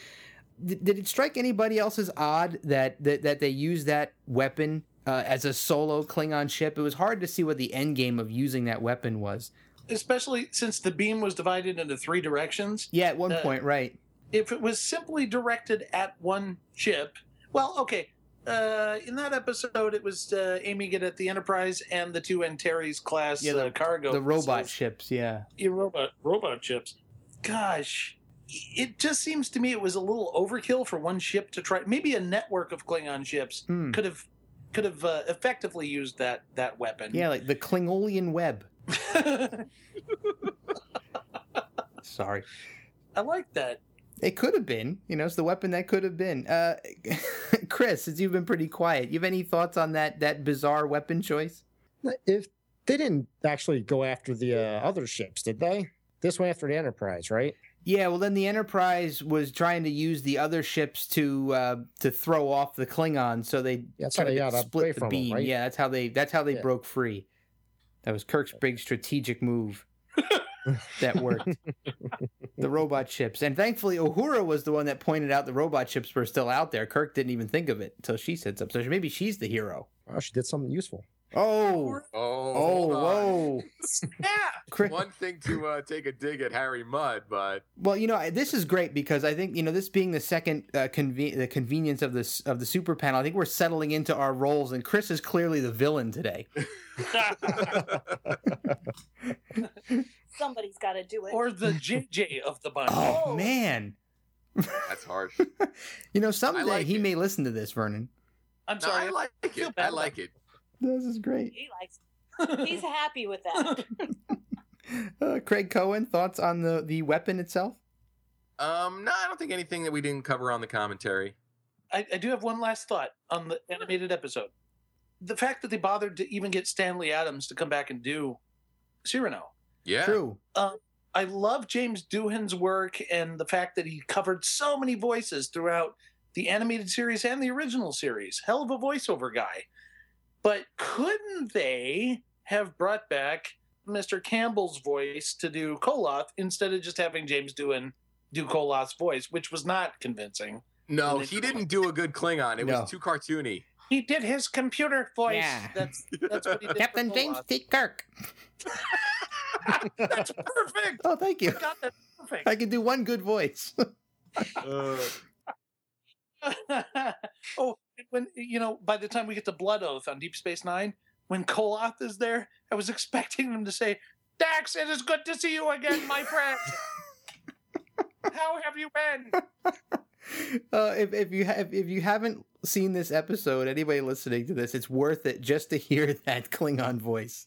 did, did it strike anybody else as odd that that, that they used that weapon? Uh, as a solo Klingon ship, it was hard to see what the end game of using that weapon was. Especially since the beam was divided into three directions. Yeah, at one Uh, point, right? If it was simply directed at one ship, well, okay. Uh, in that episode, it was uh, aiming it at the Enterprise and the two Antares class Yeah, the- uh, cargo. The robot ships, yeah. Yeah, robot robot ships. Gosh, it just seems to me it was a little overkill for one ship to try. Maybe a network of Klingon ships Hmm. could have could have uh, effectively used that that weapon. Yeah, like the Klingolian web. Sorry. I like that. It could have been, you know, it's the weapon that could have been. Uh, Chris, since you've been pretty quiet, you have any thoughts on that that bizarre weapon choice? If they didn't actually go after the uh, other ships, did they? This went after the Enterprise, right? Yeah, well, then the Enterprise was trying to use the other ships to uh, to throw off the Klingons, so they that's how they got split the beam. right? Yeah, that's how they that's how they Yeah. broke free. That was Kirk's big strategic move. that worked. the robot ships, and thankfully, Uhura was the one that pointed out the robot ships were still out there. Kirk didn't even think of it until she said something. So maybe she's the hero. Oh, she did something useful. Oh, Oh, oh, whoa! Yeah. Chris, One thing to uh, take a dig at Harry Mudd, but Well, you know, I- this is great because I think you know this being the second uh, conve- the convenience of this of the super panel. I think we're settling into our roles, and Chris is clearly the villain today. Somebody's got to do it. or the JJ of the bunch. Oh, Oh. man! that's harsh. You know, someday like he it. may listen to this, Vernon. I'm No, sorry. I like feel it. I like it. This is great. he likes. He's happy with that. Uh, Craig Cohen, thoughts on the the weapon itself? Um, no, I don't think anything that we didn't cover on the commentary. I, I do have one last thought on the animated episode. The fact that they bothered to even get Stanley Adams to come back and do Cyrano. Yeah. True. I love James Doohan's work and the fact that he covered so many voices throughout the animated series and the original series. Hell of a voiceover guy. But couldn't they have brought back Mr. Campbell's voice to do Koloth instead of just having James Doohan do Koloth's voice, which was not convincing? No, he didn't do a good Klingon. It No. was too cartoony. He did his computer voice. Yeah. That's that's what he did. Captain James T. Kirk. that's perfect. Oh, thank you. God, that's perfect. I can do one good voice. Uh, oh, when you know, by the time we get to Blood Oath on Deep Space Nine, when Koloth is there, I was expecting him to say, "Dax, it is good to see you again, my friend. How have you been?" uh, if if you have if you haven't seen this episode, anybody listening to this, it's worth it just to hear that Klingon voice.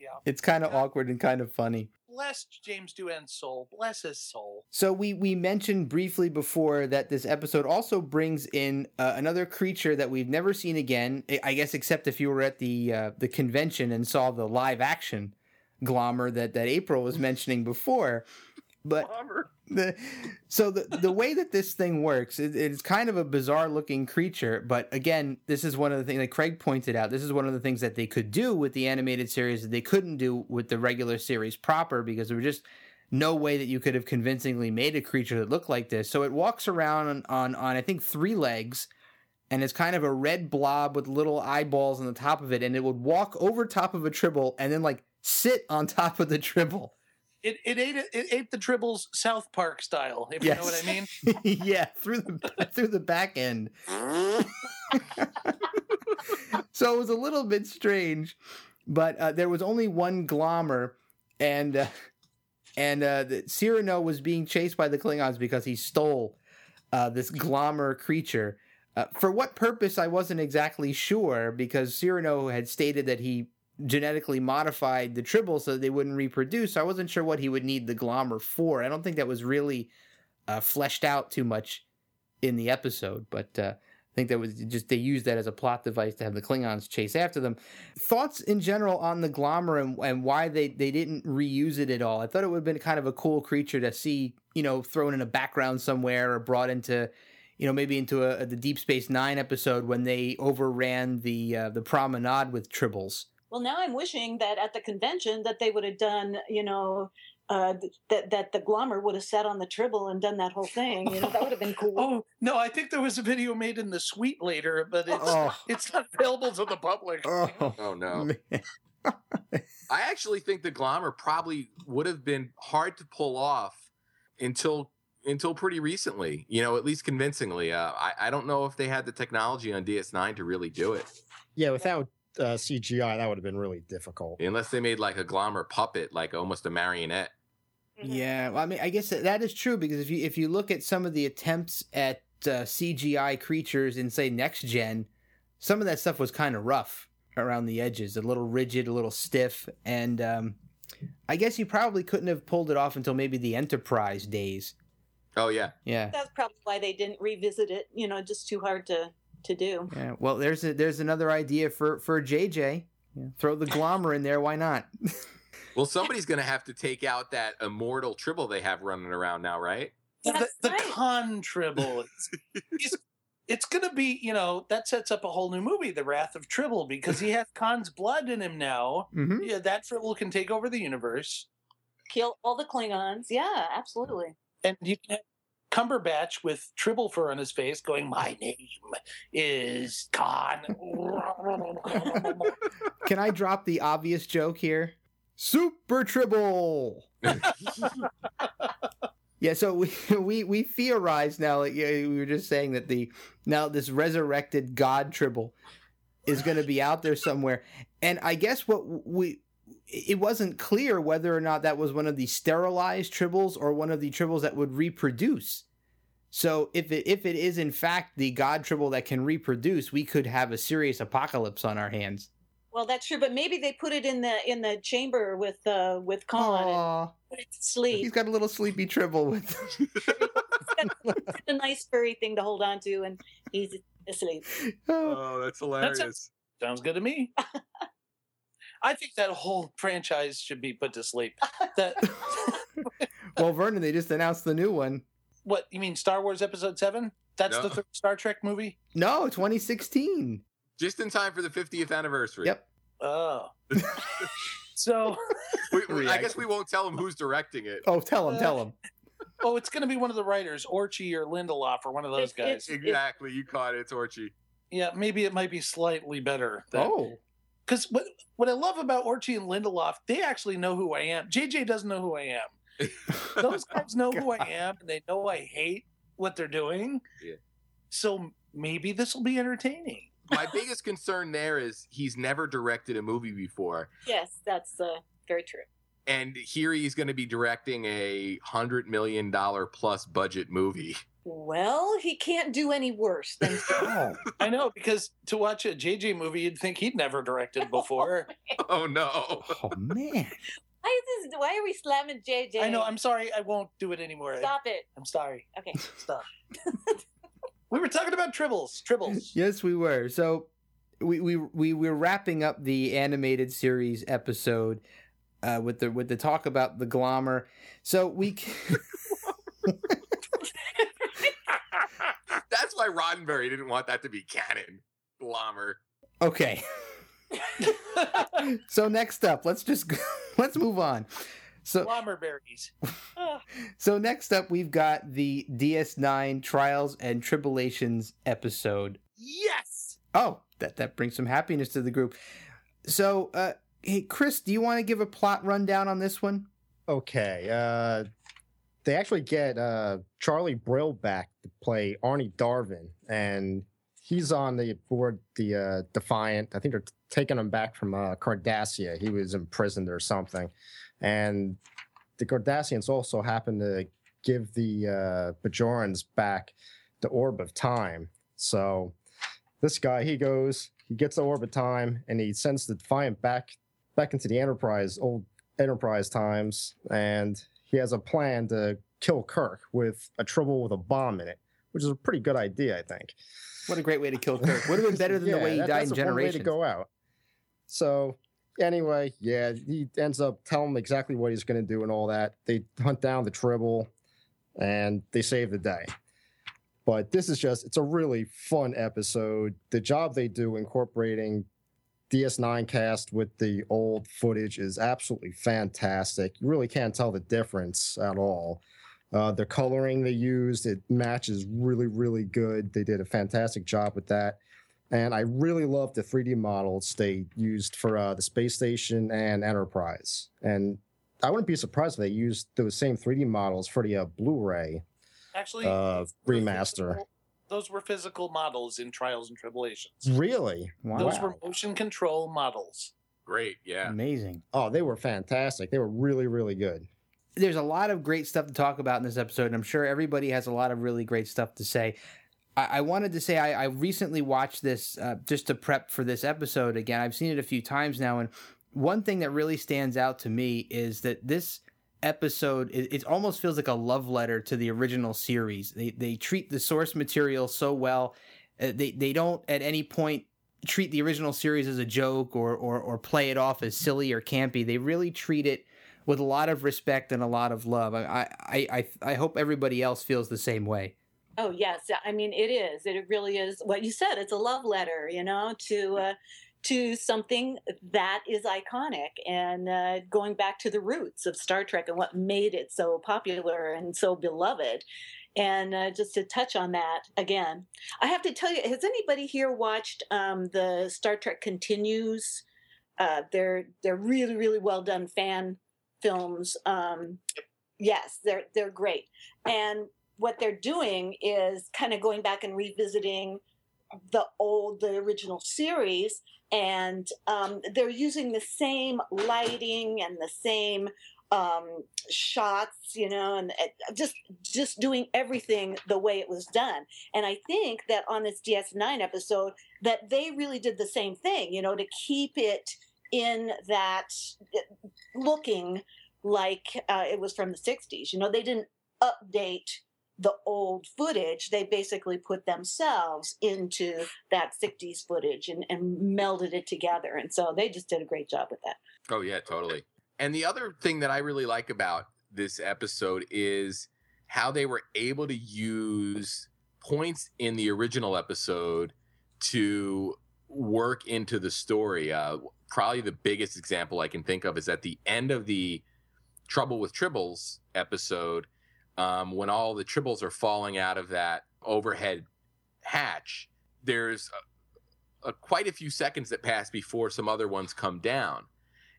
Yeah. It's kind of awkward and kind of funny. Bless James Doohan's soul. Bless his soul. So we we mentioned briefly before that this episode also brings in uh, another creature that we've never seen again. I- I guess except if you were at the uh, the convention and saw the live action Glommer that that April was mentioning before. But the so the the way that this thing works it, it's kind of a bizarre looking creature but again this is one of the things that craig pointed out this is one of the things that they could do with the animated series that they couldn't do with the regular series proper because there was just no way that you could have convincingly made a creature that looked like this. So it walks around on on, on i think three legs and it's kind of a red blob with little eyeballs on the top of it and it would walk over top of a tribble and then like sit on top of the tribble It it ate it, ate the Tribbles South Park style, if you know what I mean. yeah, through the through the back end. so it was a little bit strange, but uh, there was only one Glommer, and uh, and uh, the, Cyrano was being chased by the Klingons because he stole uh, this Glommer creature. Uh, for what purpose, I wasn't exactly sure because Cyrano had stated that he genetically modified the Tribble so they wouldn't reproduce. I wasn't sure what he would need the Glommer for. I don't think that was really uh, fleshed out too much in the episode, but uh, I think that was just they used that as a plot device to have the Klingons chase after them. Thoughts in general on the Glommer and, and why they, they didn't reuse it at all? I thought it would have been kind of a cool creature to see, you know, thrown in a background somewhere or brought into, you know, maybe into a, the Deep Space Nine episode when they overran the uh, the promenade with Tribbles. Well, now I'm wishing that at the convention that they would have done, you know, uh, that that the Glommer would have sat on the tribble and done that whole thing. You know, that would have been cool. Oh no, I think there was a video made in the suite later, but it's Oh. it's not available to the public. Oh, Oh no. man. I actually think the Glommer probably would have been hard to pull off until until pretty recently. You know, at least convincingly. Uh, I I don't know if they had the technology on DS9 to really do it, Yeah, without uh, CGI, that would have been really difficult. unless they made like a Glommer puppet, like almost a marionette. Mhm. Yeah, well, I mean, I guess that, that is true because if you if you look at some of the attempts at uh, CGI creatures in say next gen, some of that stuff was kind of rough around the edges, a little rigid, a little stiff, and um, I guess you probably couldn't have pulled it off until maybe the Enterprise days. Oh yeah. Yeah, That's probably why they didn't revisit it. You know, just too hard to to do. yeah. Well, there's a, there's another idea for for JJ. Yeah, throw the Glommer in there. Why not? Well, somebody's gonna have to take out that immortal tribble they have running around now, right? The, That's the right. Khan tribble. It's, it's gonna be, you know, that sets up a whole new movie, The Wrath of Tribble, because he has Khan's blood in him now. hmm Yeah, that tribble can take over the universe, Kill all the Klingons. Yeah, absolutely. and you can have Cumberbatch with tribble fur on his face, going, "My name is Khan." Can I drop the obvious joke here? Super Tribble. Yeah, so we we we theorize now. Like yeah, we were just saying that the now this resurrected God Tribble is going to be out there somewhere, and I guess what we it wasn't clear whether or not that was one of the sterilized tribbles or one of the tribbles that would reproduce. So if it if it is in fact the God Tribble that can reproduce, we could have a serious apocalypse on our hands. Well, that's true, but maybe they put it in the in the chamber with uh with Khan and Aw, put it to he's sleep. got a little sleepy Tribble with. It's a nice furry thing to hold on to, and he's asleep. Oh. Oh, that's hilarious. Sounds good to me. I think that whole franchise should be put to sleep. That well, Vernon, they just announced the new one. What you mean? Star Wars Episode Seven? That's No. the third Star Trek movie. No, 2016. Just in time for the 50th anniversary. Yep. Oh, so We- we- I guess we won't tell him who's directing it. Oh, tell him, tell him. oh, it's going to be one of the writers, Orci or Lindelof, or one of those It's- it's- guys. Exactly. You caught it. It's Orci. Yeah, maybe it might be slightly better. Oh, because what what I love about Orci and Lindelof, they actually know who I am. JJ doesn't know who I am. Those guys know who I am, and they know I hate what they're doing. Yeah. So maybe this will be entertaining. My biggest concern there is he's never directed a movie before. Yes, that's uh, very true. And here he's going to be directing a hundred million dollar plus budget movie. Well, he can't do any worse than Oh, I know because to watch a JJ movie, you'd think he'd never directed before. Oh no. Oh man. Why is this, why are we slamming JJ? I know. I'm sorry. I won't do it anymore. I- Stop it. I'm sorry. Okay. Stop. we were talking about tribbles. Tribbles. Yes, we were. So we we we were wrapping up the animated series episode uh, with the with the talk about the Glommer. So we c- That's why Roddenberry didn't want that to be canon. Glommer. okay. so next up, let's just let's move on. So Blommerberries. So next up, we've got the DS9 Trials and Tribulations episode. Yes. Oh, that that brings some happiness to the group. So, uh, hey, Chris, do you want to give a plot rundown on this one? okay. Uh, they actually get uh, Charlie Brill back to play Arne Darvin, and he's on the board the uh, Defiant. I think they're taking him back from uh, Cardassia. He was imprisoned or something, and the Cardassians also happen to give the uh, Bajorans back the Orb of Time. So this guy, he goes, he gets the Orb of Time, and he sends the Defiant back back into the Enterprise, old Enterprise times, and he has a plan to kill Kirk with a tribble with a bomb in it, which is a pretty good idea, I think. What a great way to kill Kirk. Would have been better than the way he that- died in that's a fun way to go out. So anyway, yeah, he ends up telling him exactly what he's going to do and all that. They hunt down the Tribble, and they save the day. But this is just, it's a really fun episode. The job they do incorporating DS9 cast with the old footage is absolutely fantastic. You really can't tell the difference at all. Uh, the coloring they used, it matches really, really good. They did a fantastic job with that. And I really love the 3D models they used for uh, the space station and Enterprise. And I wouldn't be surprised if they used those same 3D models for the uh, Blu-ray Actually, uh, remaster. physical- Those were physical models in Trials and Tribulations. Really? Wow. Those were motion control models. Great. Yeah. Amazing. Oh, they were fantastic. They were really, really good. There's a lot of great stuff to talk about in this episode, and I'm sure everybody has a lot of really great stuff to say. I, wanted to say I, I recently watched this uh, just to prep for this episode again. I've seen it a few times now, and one thing that really stands out to me is that this episode it, it almost feels like a love letter to the original series. They they treat the source material so well. Uh, they they don't at any point treat the original series as a joke or, or or play it off as silly or campy. They really treat it with a lot of respect and a lot of love. I I I, I hope everybody else feels the same way. Oh yes, I mean it is. It really is what you said. It's a love letter, you know, to uh, to something that is iconic and uh, going back to the roots of Star Trek and what made it so popular and so beloved. And uh, just to touch on that again, I have to tell you, has anybody here watched um, the Star Trek Continues? Uh, they're they're really really well done fan films. Um, yes, they're they're great. And what they're doing is kind of going back and revisiting the old the original series and um, they're using the same lighting and the same um, shots you know and just just doing everything the way it was done and i think that on this ds9 episode that they really did the same thing you know to keep it in that uh, looking like uh, it was from the 60s you know they didn't update the old footage, they basically put themselves into that 60s footage and, and melded it together. And so they just did a great job with that. Oh yeah, totally. And the other thing that I really like about this episode is how they were able to use points in the original episode to work into the story. Uh, probably the biggest example I can think of is at the end of the Trouble with Tribbles episode, um, when all the Tribbles are falling out of that overhead hatch. There's a, a, quite a few seconds that pass before some other ones come down.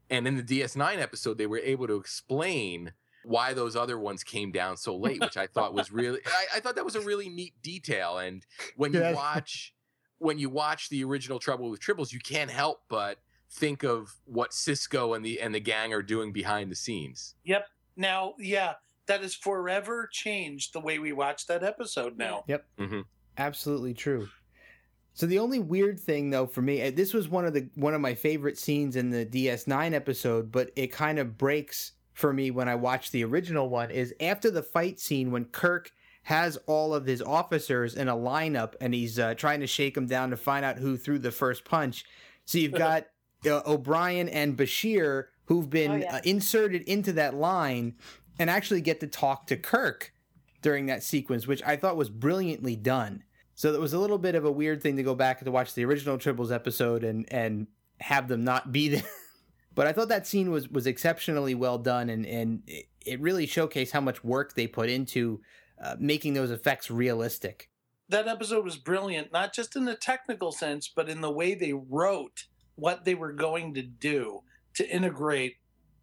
And in the DS9 episode, they were able to explain why those other ones came down so late, which I thought was really, I, I thought that was a really neat detail. And when you watch, when you watch the original Trouble with Tribbles, you can't help but think of what Sisko and the and the gang are doing behind the scenes. Yep. Now, yeah, that has forever changed the way we watch that episode now. Yep. Absolutely true. So the only weird thing though for me, uh, this was one of the one of my favorite scenes in the DS9 episode, but it kind of breaks for me when I watch the original one is after the fight scene when Kirk has all of his officers in a lineup and he's uh, trying to shake them down to find out who threw the first punch. So you've got uh, O'Brien and Bashir who've been Oh, yeah. uh, inserted into that line and actually get to talk to Kirk during that sequence, which I thought was brilliantly done. So it was a little bit of a weird thing to go back to watch the original Tribbles episode and and have them not be there. but I thought that scene was was exceptionally well done and and it, it really showcased how much work they put into uh, making those effects realistic. That episode was brilliant, not just in the technical sense, but in the way they wrote what they were going to do to integrate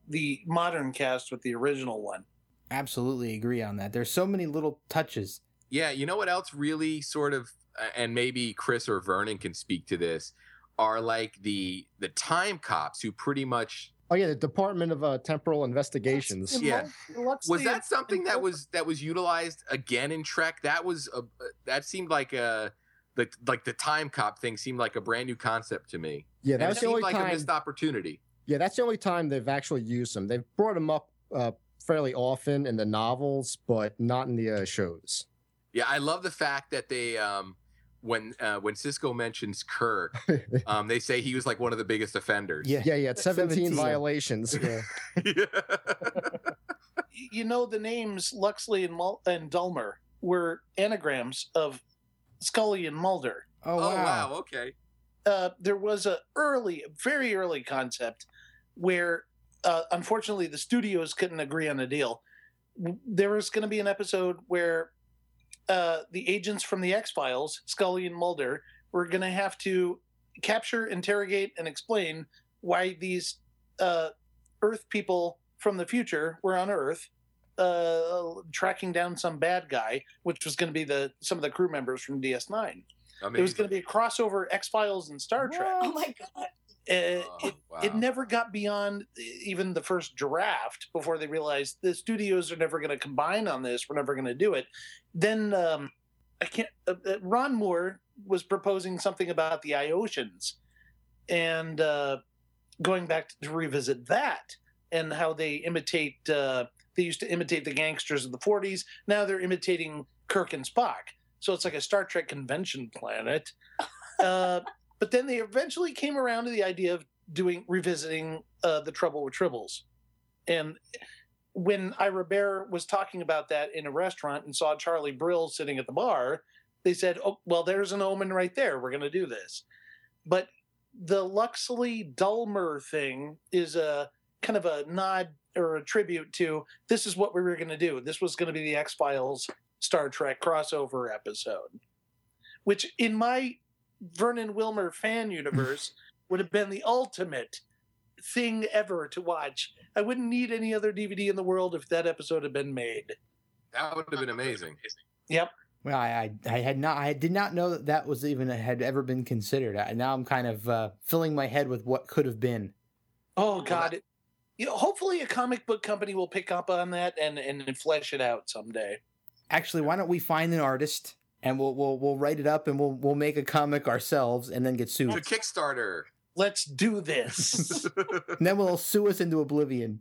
the modern cast with the original one. Absolutely agree on that. There's so many little touches. Yeah, you know what else really sort of, and maybe Chris or Vernon can speak to this, are like the the time cops who pretty much Oh yeah, the Department of uh, Temporal Investigations. Yeah. Lux- was Lucsly that something that was that was utilized again in Trek? That was a that seemed like a the like the time cop thing seemed like a brand new concept to me. Yeah, And that was the only like a missed opportunity. Yeah, that's the only time they've actually used them. They've brought them up uh, fairly often in the novels, but not in the uh, shows. Yeah, I love the fact that they um when uh, when Sisko mentions Kirk, um, they say he was like one of the biggest offenders. Yeah. Yeah, yeah, 17, 17. violations. Yeah. you know the names Lucsly and, Mul- and Dulmer were anagrams of Scully and Mulder. Oh, oh wow. wow, okay. Uh, there was a early, very early concept where, uh, unfortunately, the studios couldn't agree on a deal. There was going to be an episode where uh, the agents from the X Files, Scully and Mulder, were going to have to capture, interrogate, and explain why these uh, Earth people from the future were on Earth, uh, tracking down some bad guy, which was going to be the some of the crew members from DS9. It was going to be a crossover X Files and Star Trek. Oh my god. Uh, Oh, it, wow. it never got beyond even the first draft before they realized the studios are never going to combine on this. We're never going to do it. Then um, I can't. Uh, uh, Ron Moore was proposing something about the Iotians, and uh, going back to, revisit that and how they imitate. Uh, they used to imitate the gangsters of the '40s. Now they're imitating Kirk and Spock. So it's like a Star Trek convention planet. Uh, but then they eventually came around to the idea of doing revisiting uh, the Trouble with Tribbles, and when Ira Behr was talking about that in a restaurant and saw Charlie Brill sitting at the bar, they said, "Oh, well, there's an omen right there. We're going to do this." But the Lucsly Dulmer thing is a kind of a nod or a tribute to this is what we were going to do. This was going to be the X Files Star Trek crossover episode, which in my Vernon Wilmer fan universe would have been the ultimate thing ever to watch. I wouldn't need any other DVD in the world if that episode had been made. that would have been amazing. Yep. Well, I, I I had not I did not know that that was even had ever been considered. I, now I'm kind of uh, filling my head with what could have been. Oh God. It, you know, hopefully a comic book company will pick up on that and and flesh it out someday. Actually, why don't we find an artist and we'll we'll we'll write it up and we'll we'll make a comic ourselves and then get The sued. Kickstarter. Let's do this. and then we'll sue us into oblivion.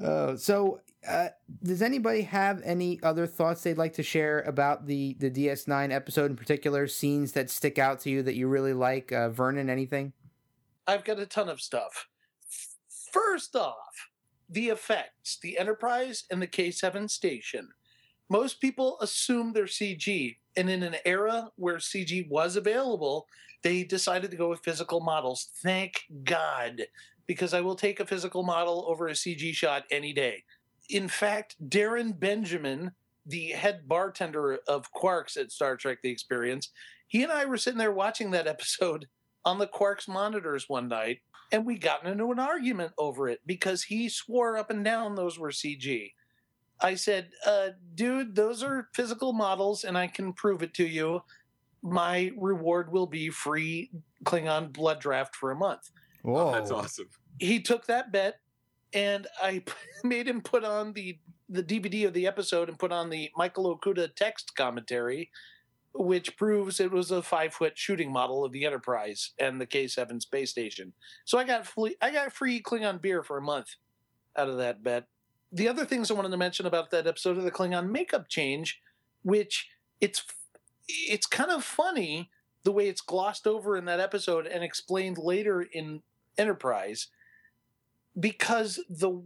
uh, so, uh, does anybody have any other thoughts they'd like to share about the the DS9 episode in particular? Scenes that stick out to you that you really like? Uh, Vernon, anything? I've got a ton of stuff. First off, the effects, the Enterprise and the K7 station. Most people assume they're CG, and in an era where CG was available, they decided to go with physical models. Thank God, because I will take a physical model over a CG shot any day. In fact, Darren Benjamin, the head bartender of Quarks at Star Trek The Experience, he and I were sitting there watching that episode on the Quarks monitors one night, and we got into an argument over it because he swore up and down those were CG. I said, uh, dude, those are physical models, and I can prove it to you. My reward will be free Klingon blood draft for a month. Whoa, That's awesome. He took that bet, and I made him put on the the DVD of the episode and put on the Michael Okuda text commentary, which proves it was a five foot shooting model of the Enterprise and the K seven space station. So I got free, I got free Klingon beer for a month out of that bet. The other things I wanted to mention about that episode of the Klingon makeup change, which it's it's kind of funny the way it's glossed over in that episode and explained later in Enterprise because the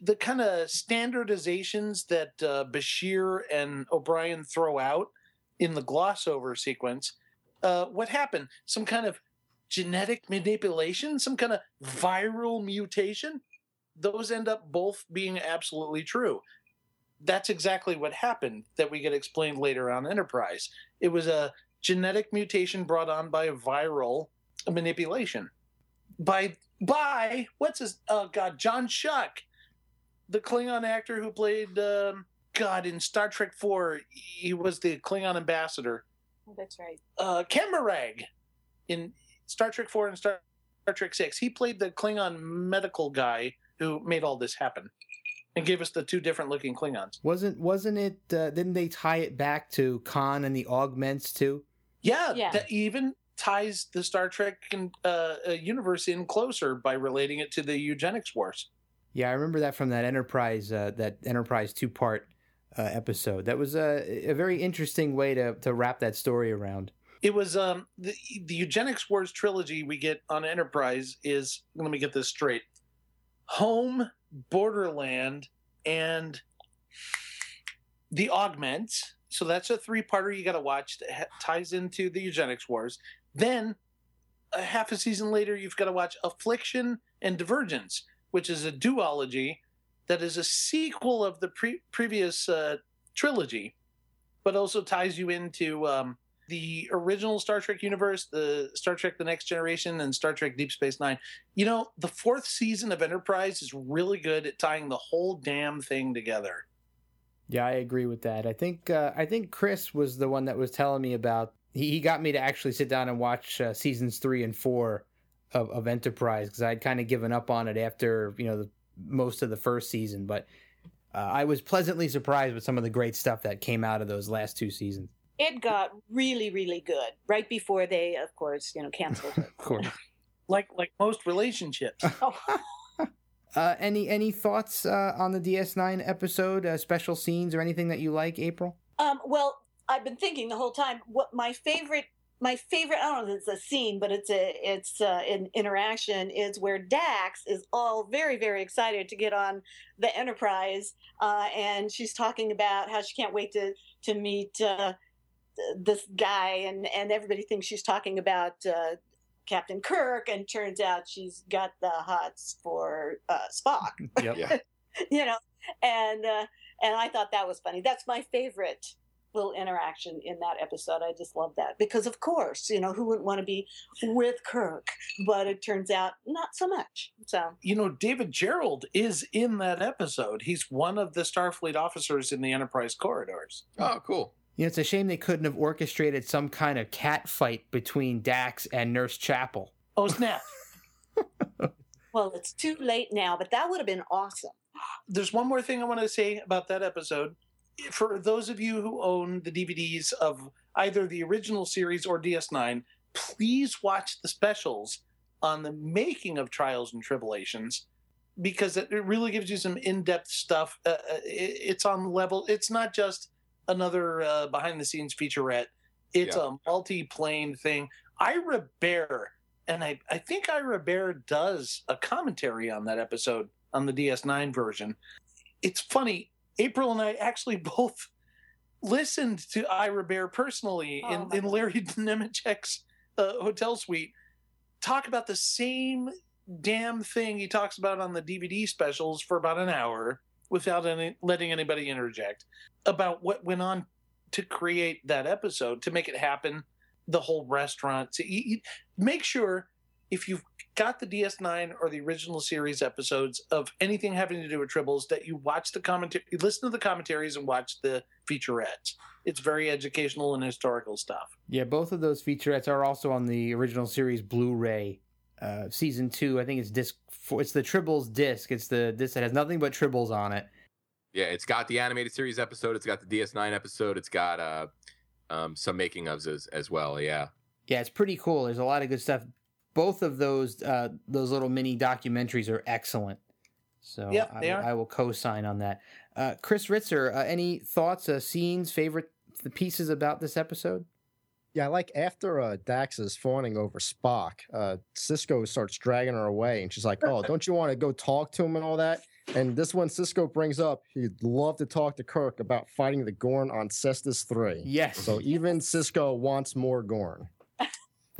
the kind of standardizations that uh, Bashir and O'Brien throw out in the gloss over sequence, uh, what happened? Some kind of genetic manipulation, some kind of viral mutation. Those end up both being absolutely true. That's exactly what happened that we get explained later on Enterprise. It was a genetic mutation brought on by viral manipulation. By by what's his oh god John Schuck, the Klingon actor who played um, God in Star Trek Four. He was the Klingon ambassador. Oh, that's right. Uh, Kamarag in Star Trek Four and Star, Star Trek Six. He played the Klingon medical guy who made all this happen and gave us the two different looking Klingons. Wasn't wasn't it? Uh, didn't they tie it back to Khan and the augments too? Yeah, Yeah. that even ties the Star Trek and, uh, uh, universe in closer by relating it to the eugenics wars. Yeah, I remember that from that Enterprise uh, that Enterprise two part uh, episode. That was a a very interesting way to to wrap that story around. It was um, the, the eugenics wars trilogy we get on Enterprise is let me get this straight: home, borderland, and the augments. So that's a three-parter you got to watch that ha- ties into the eugenics wars. Then, a half a season later, you've got to watch Affliction and Divergence, which is a duology that is a sequel of the pre- previous uh, trilogy, but also ties you into um, the original Star Trek universe, the Star Trek: The Next Generation, and Star Trek: Deep Space Nine. You know, the fourth season of Enterprise is really good at tying the whole damn thing together. Yeah, I agree with that. I think uh, I think Chris was the one that was telling me about. He, he got me to actually sit down and watch uh, seasons three and four of, of Enterprise because I'd kind of given up on it after you know the, most of the first season. But uh, I was pleasantly surprised with some of the great stuff that came out of those last two seasons. It got really, really good right before they, of course, you know, canceled it. Of course. Like like most relationships. oh, Uh, any any thoughts uh, on the DS9 episode, uh, special scenes, or anything that you like, April? Um, well, I've been thinking the whole time. What my favorite, my favorite, I don't know if it's a scene, but it's a, it's uh, an interaction is where Dax is all very, very excited to get on the Enterprise, uh, and she's talking about how she can't wait to to meet uh, this guy, and and everybody thinks she's talking about. Uh, Captain Kirk, and turns out she's got the hots for uh, Spock Yep. Yeah. you know and uh and i thought that was funny that's my favorite little interaction in that episode i just love that because of course you know who wouldn't want to be with kirk but it turns out not so much so you know, David Gerrold is in that episode. He's one of the Starfleet officers in the Enterprise corridors. Oh, cool. You know, it's a shame they couldn't have orchestrated some kind of cat fight between Dax and Nurse Chapel. Oh snap! well it's too late now but that would have been awesome There's one more thing I want to say about that episode. For those of you who own the DVDs of either the original series or DS9, please watch the specials on the making of Trials and Tribulations because it, really gives you some in-depth stuff. Uh, uh, it, it's on level. It's not just another uh, behind-the-scenes featurette. It's Yeah. a multi-plane thing. Ira Behr, and I, I think Ira Behr does a commentary on that episode on the DS9 version. It's funny. April and I actually both listened to Ira Behr personally Oh, in, in Larry Nemecek's uh, hotel suite talk about the same damn thing he talks about on the DVD specials for about an hour without any, letting anybody interject about what went on to create that episode to make it happen the whole restaurant you, you- make sure if you've got the DS9 or the original series episodes of anything having to do with Tribbles that you watch the commentary, listen to the commentaries and watch the featurettes. It's very educational and historical stuff. Yeah, both of those featurettes are also on the original series Blu-ray uh, season two. I think it's disc. Four, it's the Tribbles disc. It's the disc that has nothing but Tribbles on it. Yeah, it's got the animated series episode. It's got the DS9 episode. It's got uh, um, some making ofs as, as well. Yeah. Yeah, it's pretty cool. There's a lot of good stuff. Both of those uh, those little mini documentaries are excellent. So Yeah, I, they will- are. I will co-sign on that. Uh, Chris Ritzer, uh, any thoughts, uh, scenes, favorite the pieces about this episode? Yeah, I like after uh, Dax is fawning over Spock, uh, Sisko starts dragging her away, and she's like, "Oh, don't you want to go talk to him and all that?" And this one, Sisko brings up he'd love to talk to Kirk about fighting the Gorn on Cestus Three. Yes. So even Sisko wants more Gorn.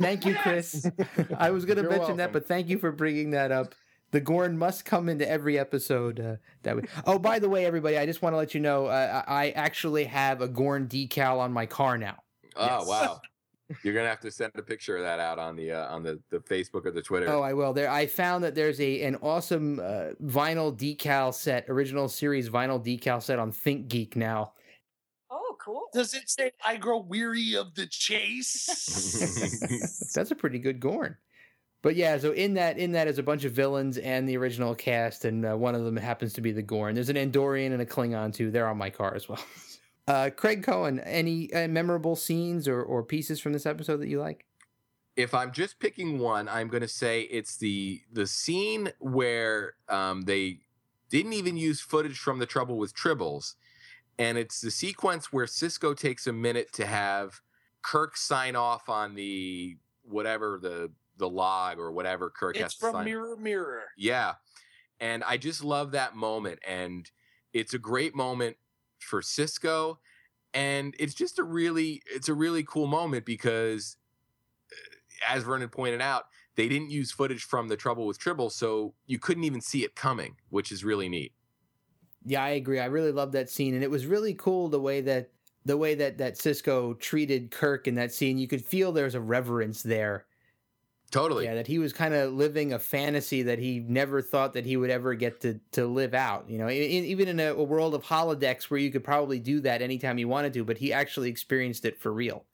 Thank you, Chris. I was going to You're mention that, but thank you for bringing that up. The Gorn must come into every episode. Uh, that we... Oh, by the way, everybody, I just want to let you know uh, I I actually have a Gorn decal on my car now. Oh Yes. wow. You're gonna have to send a picture of that out on the uh, on the, the Facebook or the Twitter. Oh, I will. There, I found that there's a an awesome uh, vinyl decal set, original series vinyl decal set on ThinkGeek now. Cool. Does it say I grow weary of the chase? That's a pretty good Gorn. But yeah, so in that in that is a bunch of villains and the original cast, and uh, one of them happens to be the Gorn. There's an Andorian and a Klingon too. They're on my car as well. Uh, Craig Cohen, any uh, memorable scenes or, or pieces from this episode that you like? if I'm just picking one, I'm going to say it's the the scene where um, they didn't even use footage from the Trouble with Tribbles, and it's the sequence where Sisko takes a minute to have Kirk sign off on the whatever the the log or whatever Kirk has it's to from sign. Mirror Mirror. Yeah. And I just love that moment. And it's a great moment for Sisko. And it's just a really, it's a really cool moment because, uh, as Vernon pointed out, they didn't use footage from the Trouble with Tribble, so you couldn't even see it coming, which is really neat. Yeah, I agree. I really love that scene, and it was really cool the way that the way that that Sisko treated Kirk in that scene. You could feel there's a reverence there. Totally. Yeah, that he was kind of living a fantasy that he never thought that he would ever get to to live out. You know, in, even in a, a world of holodecks where you could probably do that anytime you wanted to, but he actually experienced it for real.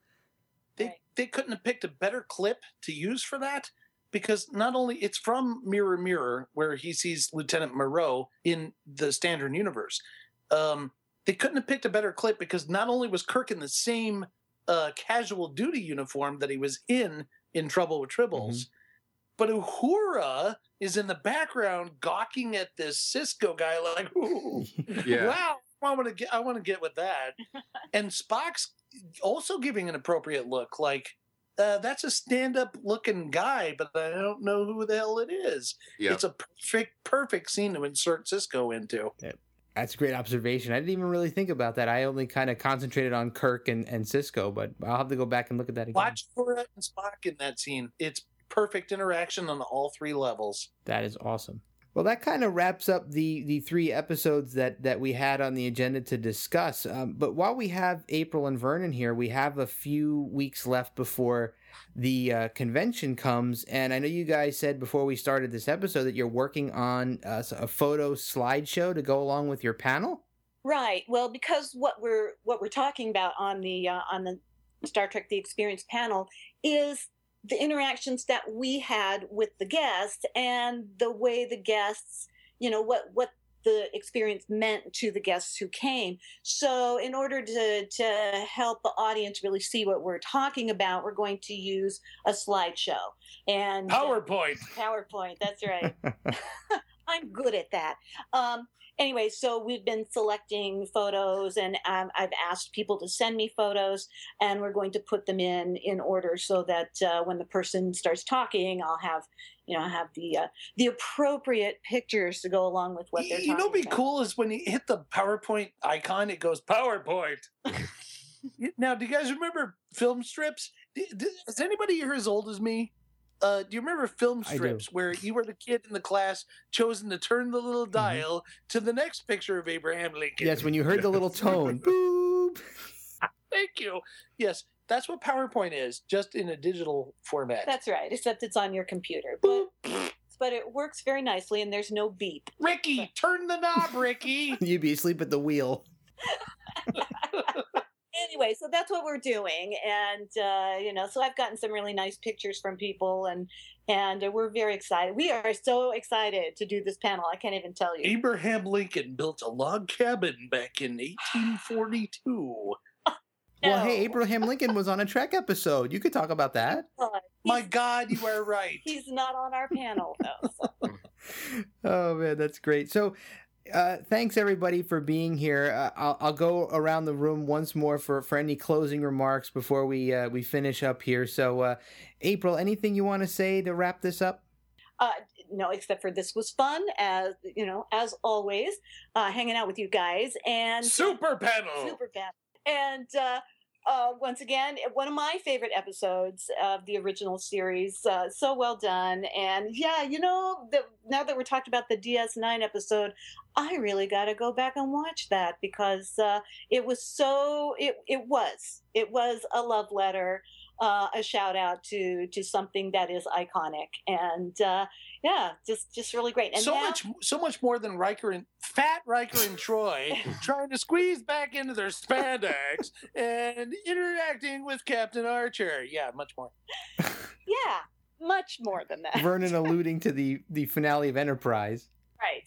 They they couldn't have picked a better clip to use for that because not only it's from Mirror Mirror where he sees Lieutenant Moreau in the standard universe. Um, they couldn't have picked a better clip because not only was Kirk in the same uh, casual duty uniform that he was in in Trouble with Tribbles, but Uhura is in the background gawking at this Sisko guy like, Ooh, Yeah. wow, I want to get, I want to get with that. and Spock's also giving an appropriate look, like uh, that's a stand-up looking guy, but I don't know who the hell it is. Yeah. It's a perfect, perfect scene to insert Sisko into. That's a great observation. I didn't even really think about that. I only kind of concentrated on Kirk and, and Sisko, but I'll have to go back and look at that again. Watch Uhura and Spock in that scene. It's perfect interaction on all three levels. That is awesome. Well, that kind of wraps up the the three episodes that that we had on the agenda to discuss. Um, but while we have April and Vernon here, we have a few weeks left before the uh, convention comes. And I know you guys said before we started this episode that you're working on uh, a photo slideshow to go along with your panel. Right. Well, because what we're what we're talking about on the uh, on the Star Trek: The Experience panel is the interactions that we had with the guests and the way the guests, you know, what what the experience meant to the guests who came. So, in order to to help the audience really see what we're talking about, we're going to use a slideshow and PowerPoint. PowerPoint. That's right. I'm good at that. Um, anyway, so we've been selecting photos, and um, I've asked people to send me photos, and we're going to put them in in order so that uh, when the person starts talking, I'll have you know have the uh, the appropriate pictures to go along with what they're talking. You know, what'd be about. cool is when you hit the PowerPoint icon, it goes PowerPoint. now, do you guys remember film strips? D- d- Is anybody here as old as me? Uh, do you remember film strips where you were the kid in the class chosen to turn the little dial to the next picture of Abraham Lincoln? Yes, when you heard the little tone, boop. Thank you. Yes, that's what PowerPoint is, just in a digital format. That's right, except it's on your computer, but but it works very nicely, and there's no beep. Ricky, turn the knob, Ricky. You'd be asleep at the wheel. Anyway, so that's what we're doing, and uh, you know, so I've gotten some really nice pictures from people, and And uh, we're very excited. We are so excited to do this panel. I can't even tell you. Abraham Lincoln built a log cabin back in 1842. Well, hey, Abraham Lincoln was on a Trek episode. You could talk about that. But My God, you are right. He's not on our panel, though. so- oh man, that's great. So, uh, thanks everybody for being here. Uh, I'll, I'll go around the room once more for, for any closing remarks before we uh, we finish up here. So, uh, April, anything you want to say to wrap this up? Uh, no, except for this was fun, as you know, as always, uh, hanging out with you guys and Super panel. super panel, And uh, once again, one of my favorite episodes of the original series. Uh, so well done. And yeah, you know, the, now that we're talking about the DS9 episode, I really got to go back and watch that because uh, it was so. It it was it was a love letter. Uh, a shout out to to something that is iconic and uh, yeah, just just really great. And so now- much, so much more than Riker and Fat Riker and Troi trying to squeeze back into their spandex and interacting with Captain Archer. Yeah, much more. yeah, much more than that. Vernon alluding to the the finale of Enterprise. right.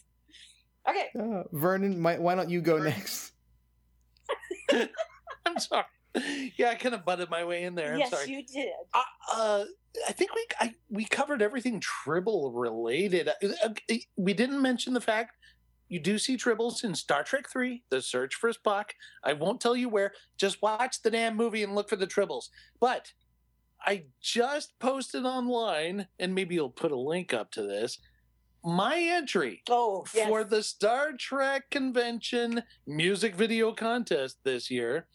Okay. Uh, Vernon, might, why don't you go next? I'm sorry. Yeah, I kind of butted my way in there. I'm yes, sorry. you did. Uh, uh, I think we I, we covered everything Tribble related. Uh, uh, We didn't mention the fact you do see Tribbles in Star Trek Three: The Search for Spock. I won't tell you where. Just watch the damn movie and look for the Tribbles. But I just posted online, and maybe you'll put a link up to this. My entry Oh, yes. for the Star Trek Convention music video contest this year.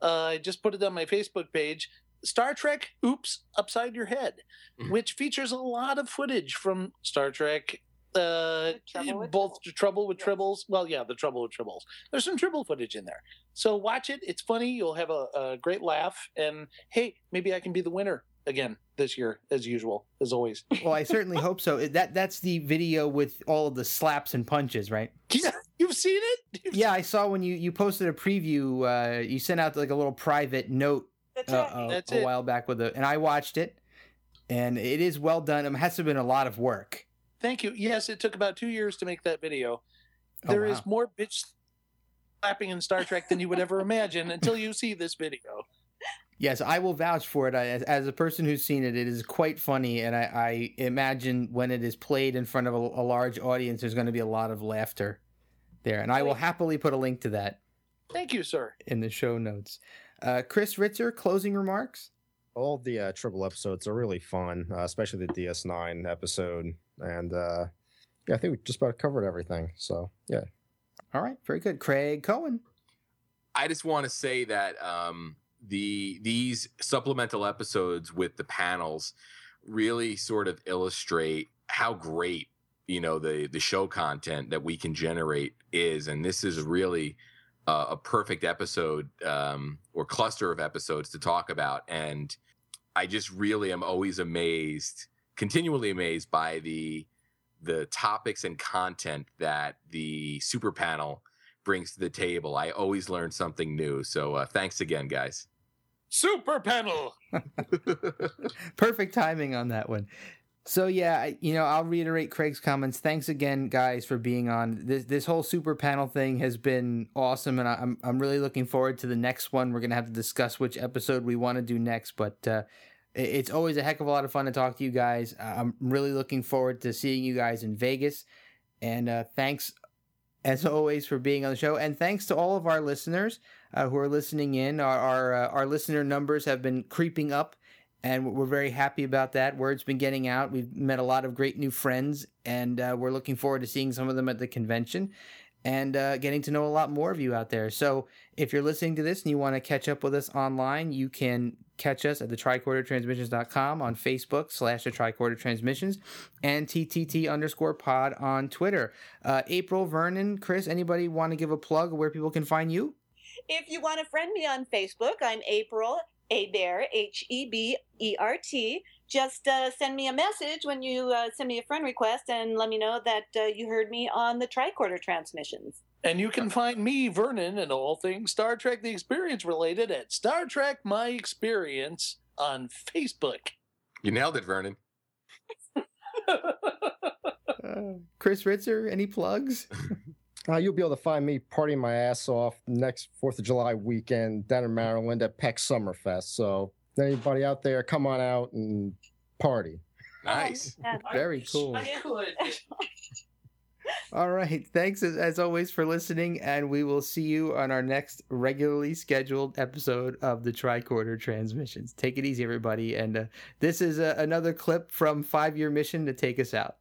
Uh, I just put it on my Facebook page. Star Trek Oops Upside Your Head, Mhm. which features a lot of footage from Star Trek. Uh, Trouble both Tribbles. Trouble with Yes. Tribbles. Well, yeah, the Trouble with Tribbles. There's some Tribble footage in there. So watch it. It's funny. You'll have a, a great laugh. And hey, maybe I can be the winner again this year, as usual, as always. Well, I certainly hope so. That that's the video with all of the slaps and punches, right? Yeah, you've seen it? You've Yeah, I saw when you you posted a preview. Uh, you sent out like a little private note That's uh, right. a, That's a it. while back with it, and I watched it, and it is well done. It has to have been a lot of work. Thank you. Yes, it took about two years to make that video. Oh, There is wow. more bitch slapping in Star Trek than you would ever imagine until you see this video. Yes, I will vouch for it. I, as, as a person who's seen it, it is quite funny, and I, I imagine when it is played in front of a, a large audience, there's going to be a lot of laughter there, and I will happily put a link to that Thank you, sir. in the show notes. Uh, Chris Ritzer, closing remarks. all the uh, Tribble episodes are really fun, uh, especially the DS9 episode. And uh, yeah, I think we just about covered everything. So yeah, All right, very good. Craig Cohen. I just want to say that um, the these supplemental episodes with the panels really sort of illustrate how great you know the the show content that we can generate is, and this is really uh, a perfect episode um, or cluster of episodes to talk about. And I just really am always amazed, continually amazed by the the topics and content that the super panel brings to the table. I always learn something new. So uh, thanks again, guys. Super panel. Perfect timing on that one. So yeah, you know, I'll reiterate Craig's comments. Thanks again, guys, for being on. This this whole super panel thing has been awesome, and I'm I'm really looking forward to the next one. We're gonna have to discuss which episode we want to do next, but uh, it's always a heck of a lot of fun to talk to you guys. I'm really looking forward to seeing you guys in Vegas, and uh, thanks as always for being on the show, and thanks to all of our listeners uh, who are listening in. Our our, uh, our listener numbers have been creeping up and we're very happy about that. Word's been getting out. We've met a lot of great new friends, and uh, we're looking forward to seeing some of them at the convention and uh, getting to know a lot more of you out there. So, if you're listening to this and you want to catch up with us online, you can catch us at the tricordertransmissions.com on Facebook slash the tricorder transmissions and TTT underscore pod on Twitter. Uh, April, Vernon, Chris, anybody want to give a plug where people can find you? If you want to friend me on Facebook, I'm April Hebert, H E B E R T. Just uh, send me a message when you uh, send me a friend request and let me know that uh, you heard me on the tricorder transmissions. And you can find me, Vernon, and all things Star Trek The Experience related at Star Trek My Experience on Facebook. You nailed it, Vernon. Uh, Chris Ritzer, any plugs? Uh, you'll be able to find me partying my ass off next Fourth of July weekend down in Maryland at Peck Summerfest. So anybody out there, come on out and party. Nice. Yeah. Very cool. All right. Thanks as, as always for listening, and we will see you on our next regularly scheduled episode of the Tricorder Transmissions. Take it easy, everybody. And uh, this is uh, another clip from Five Year Mission to take us out.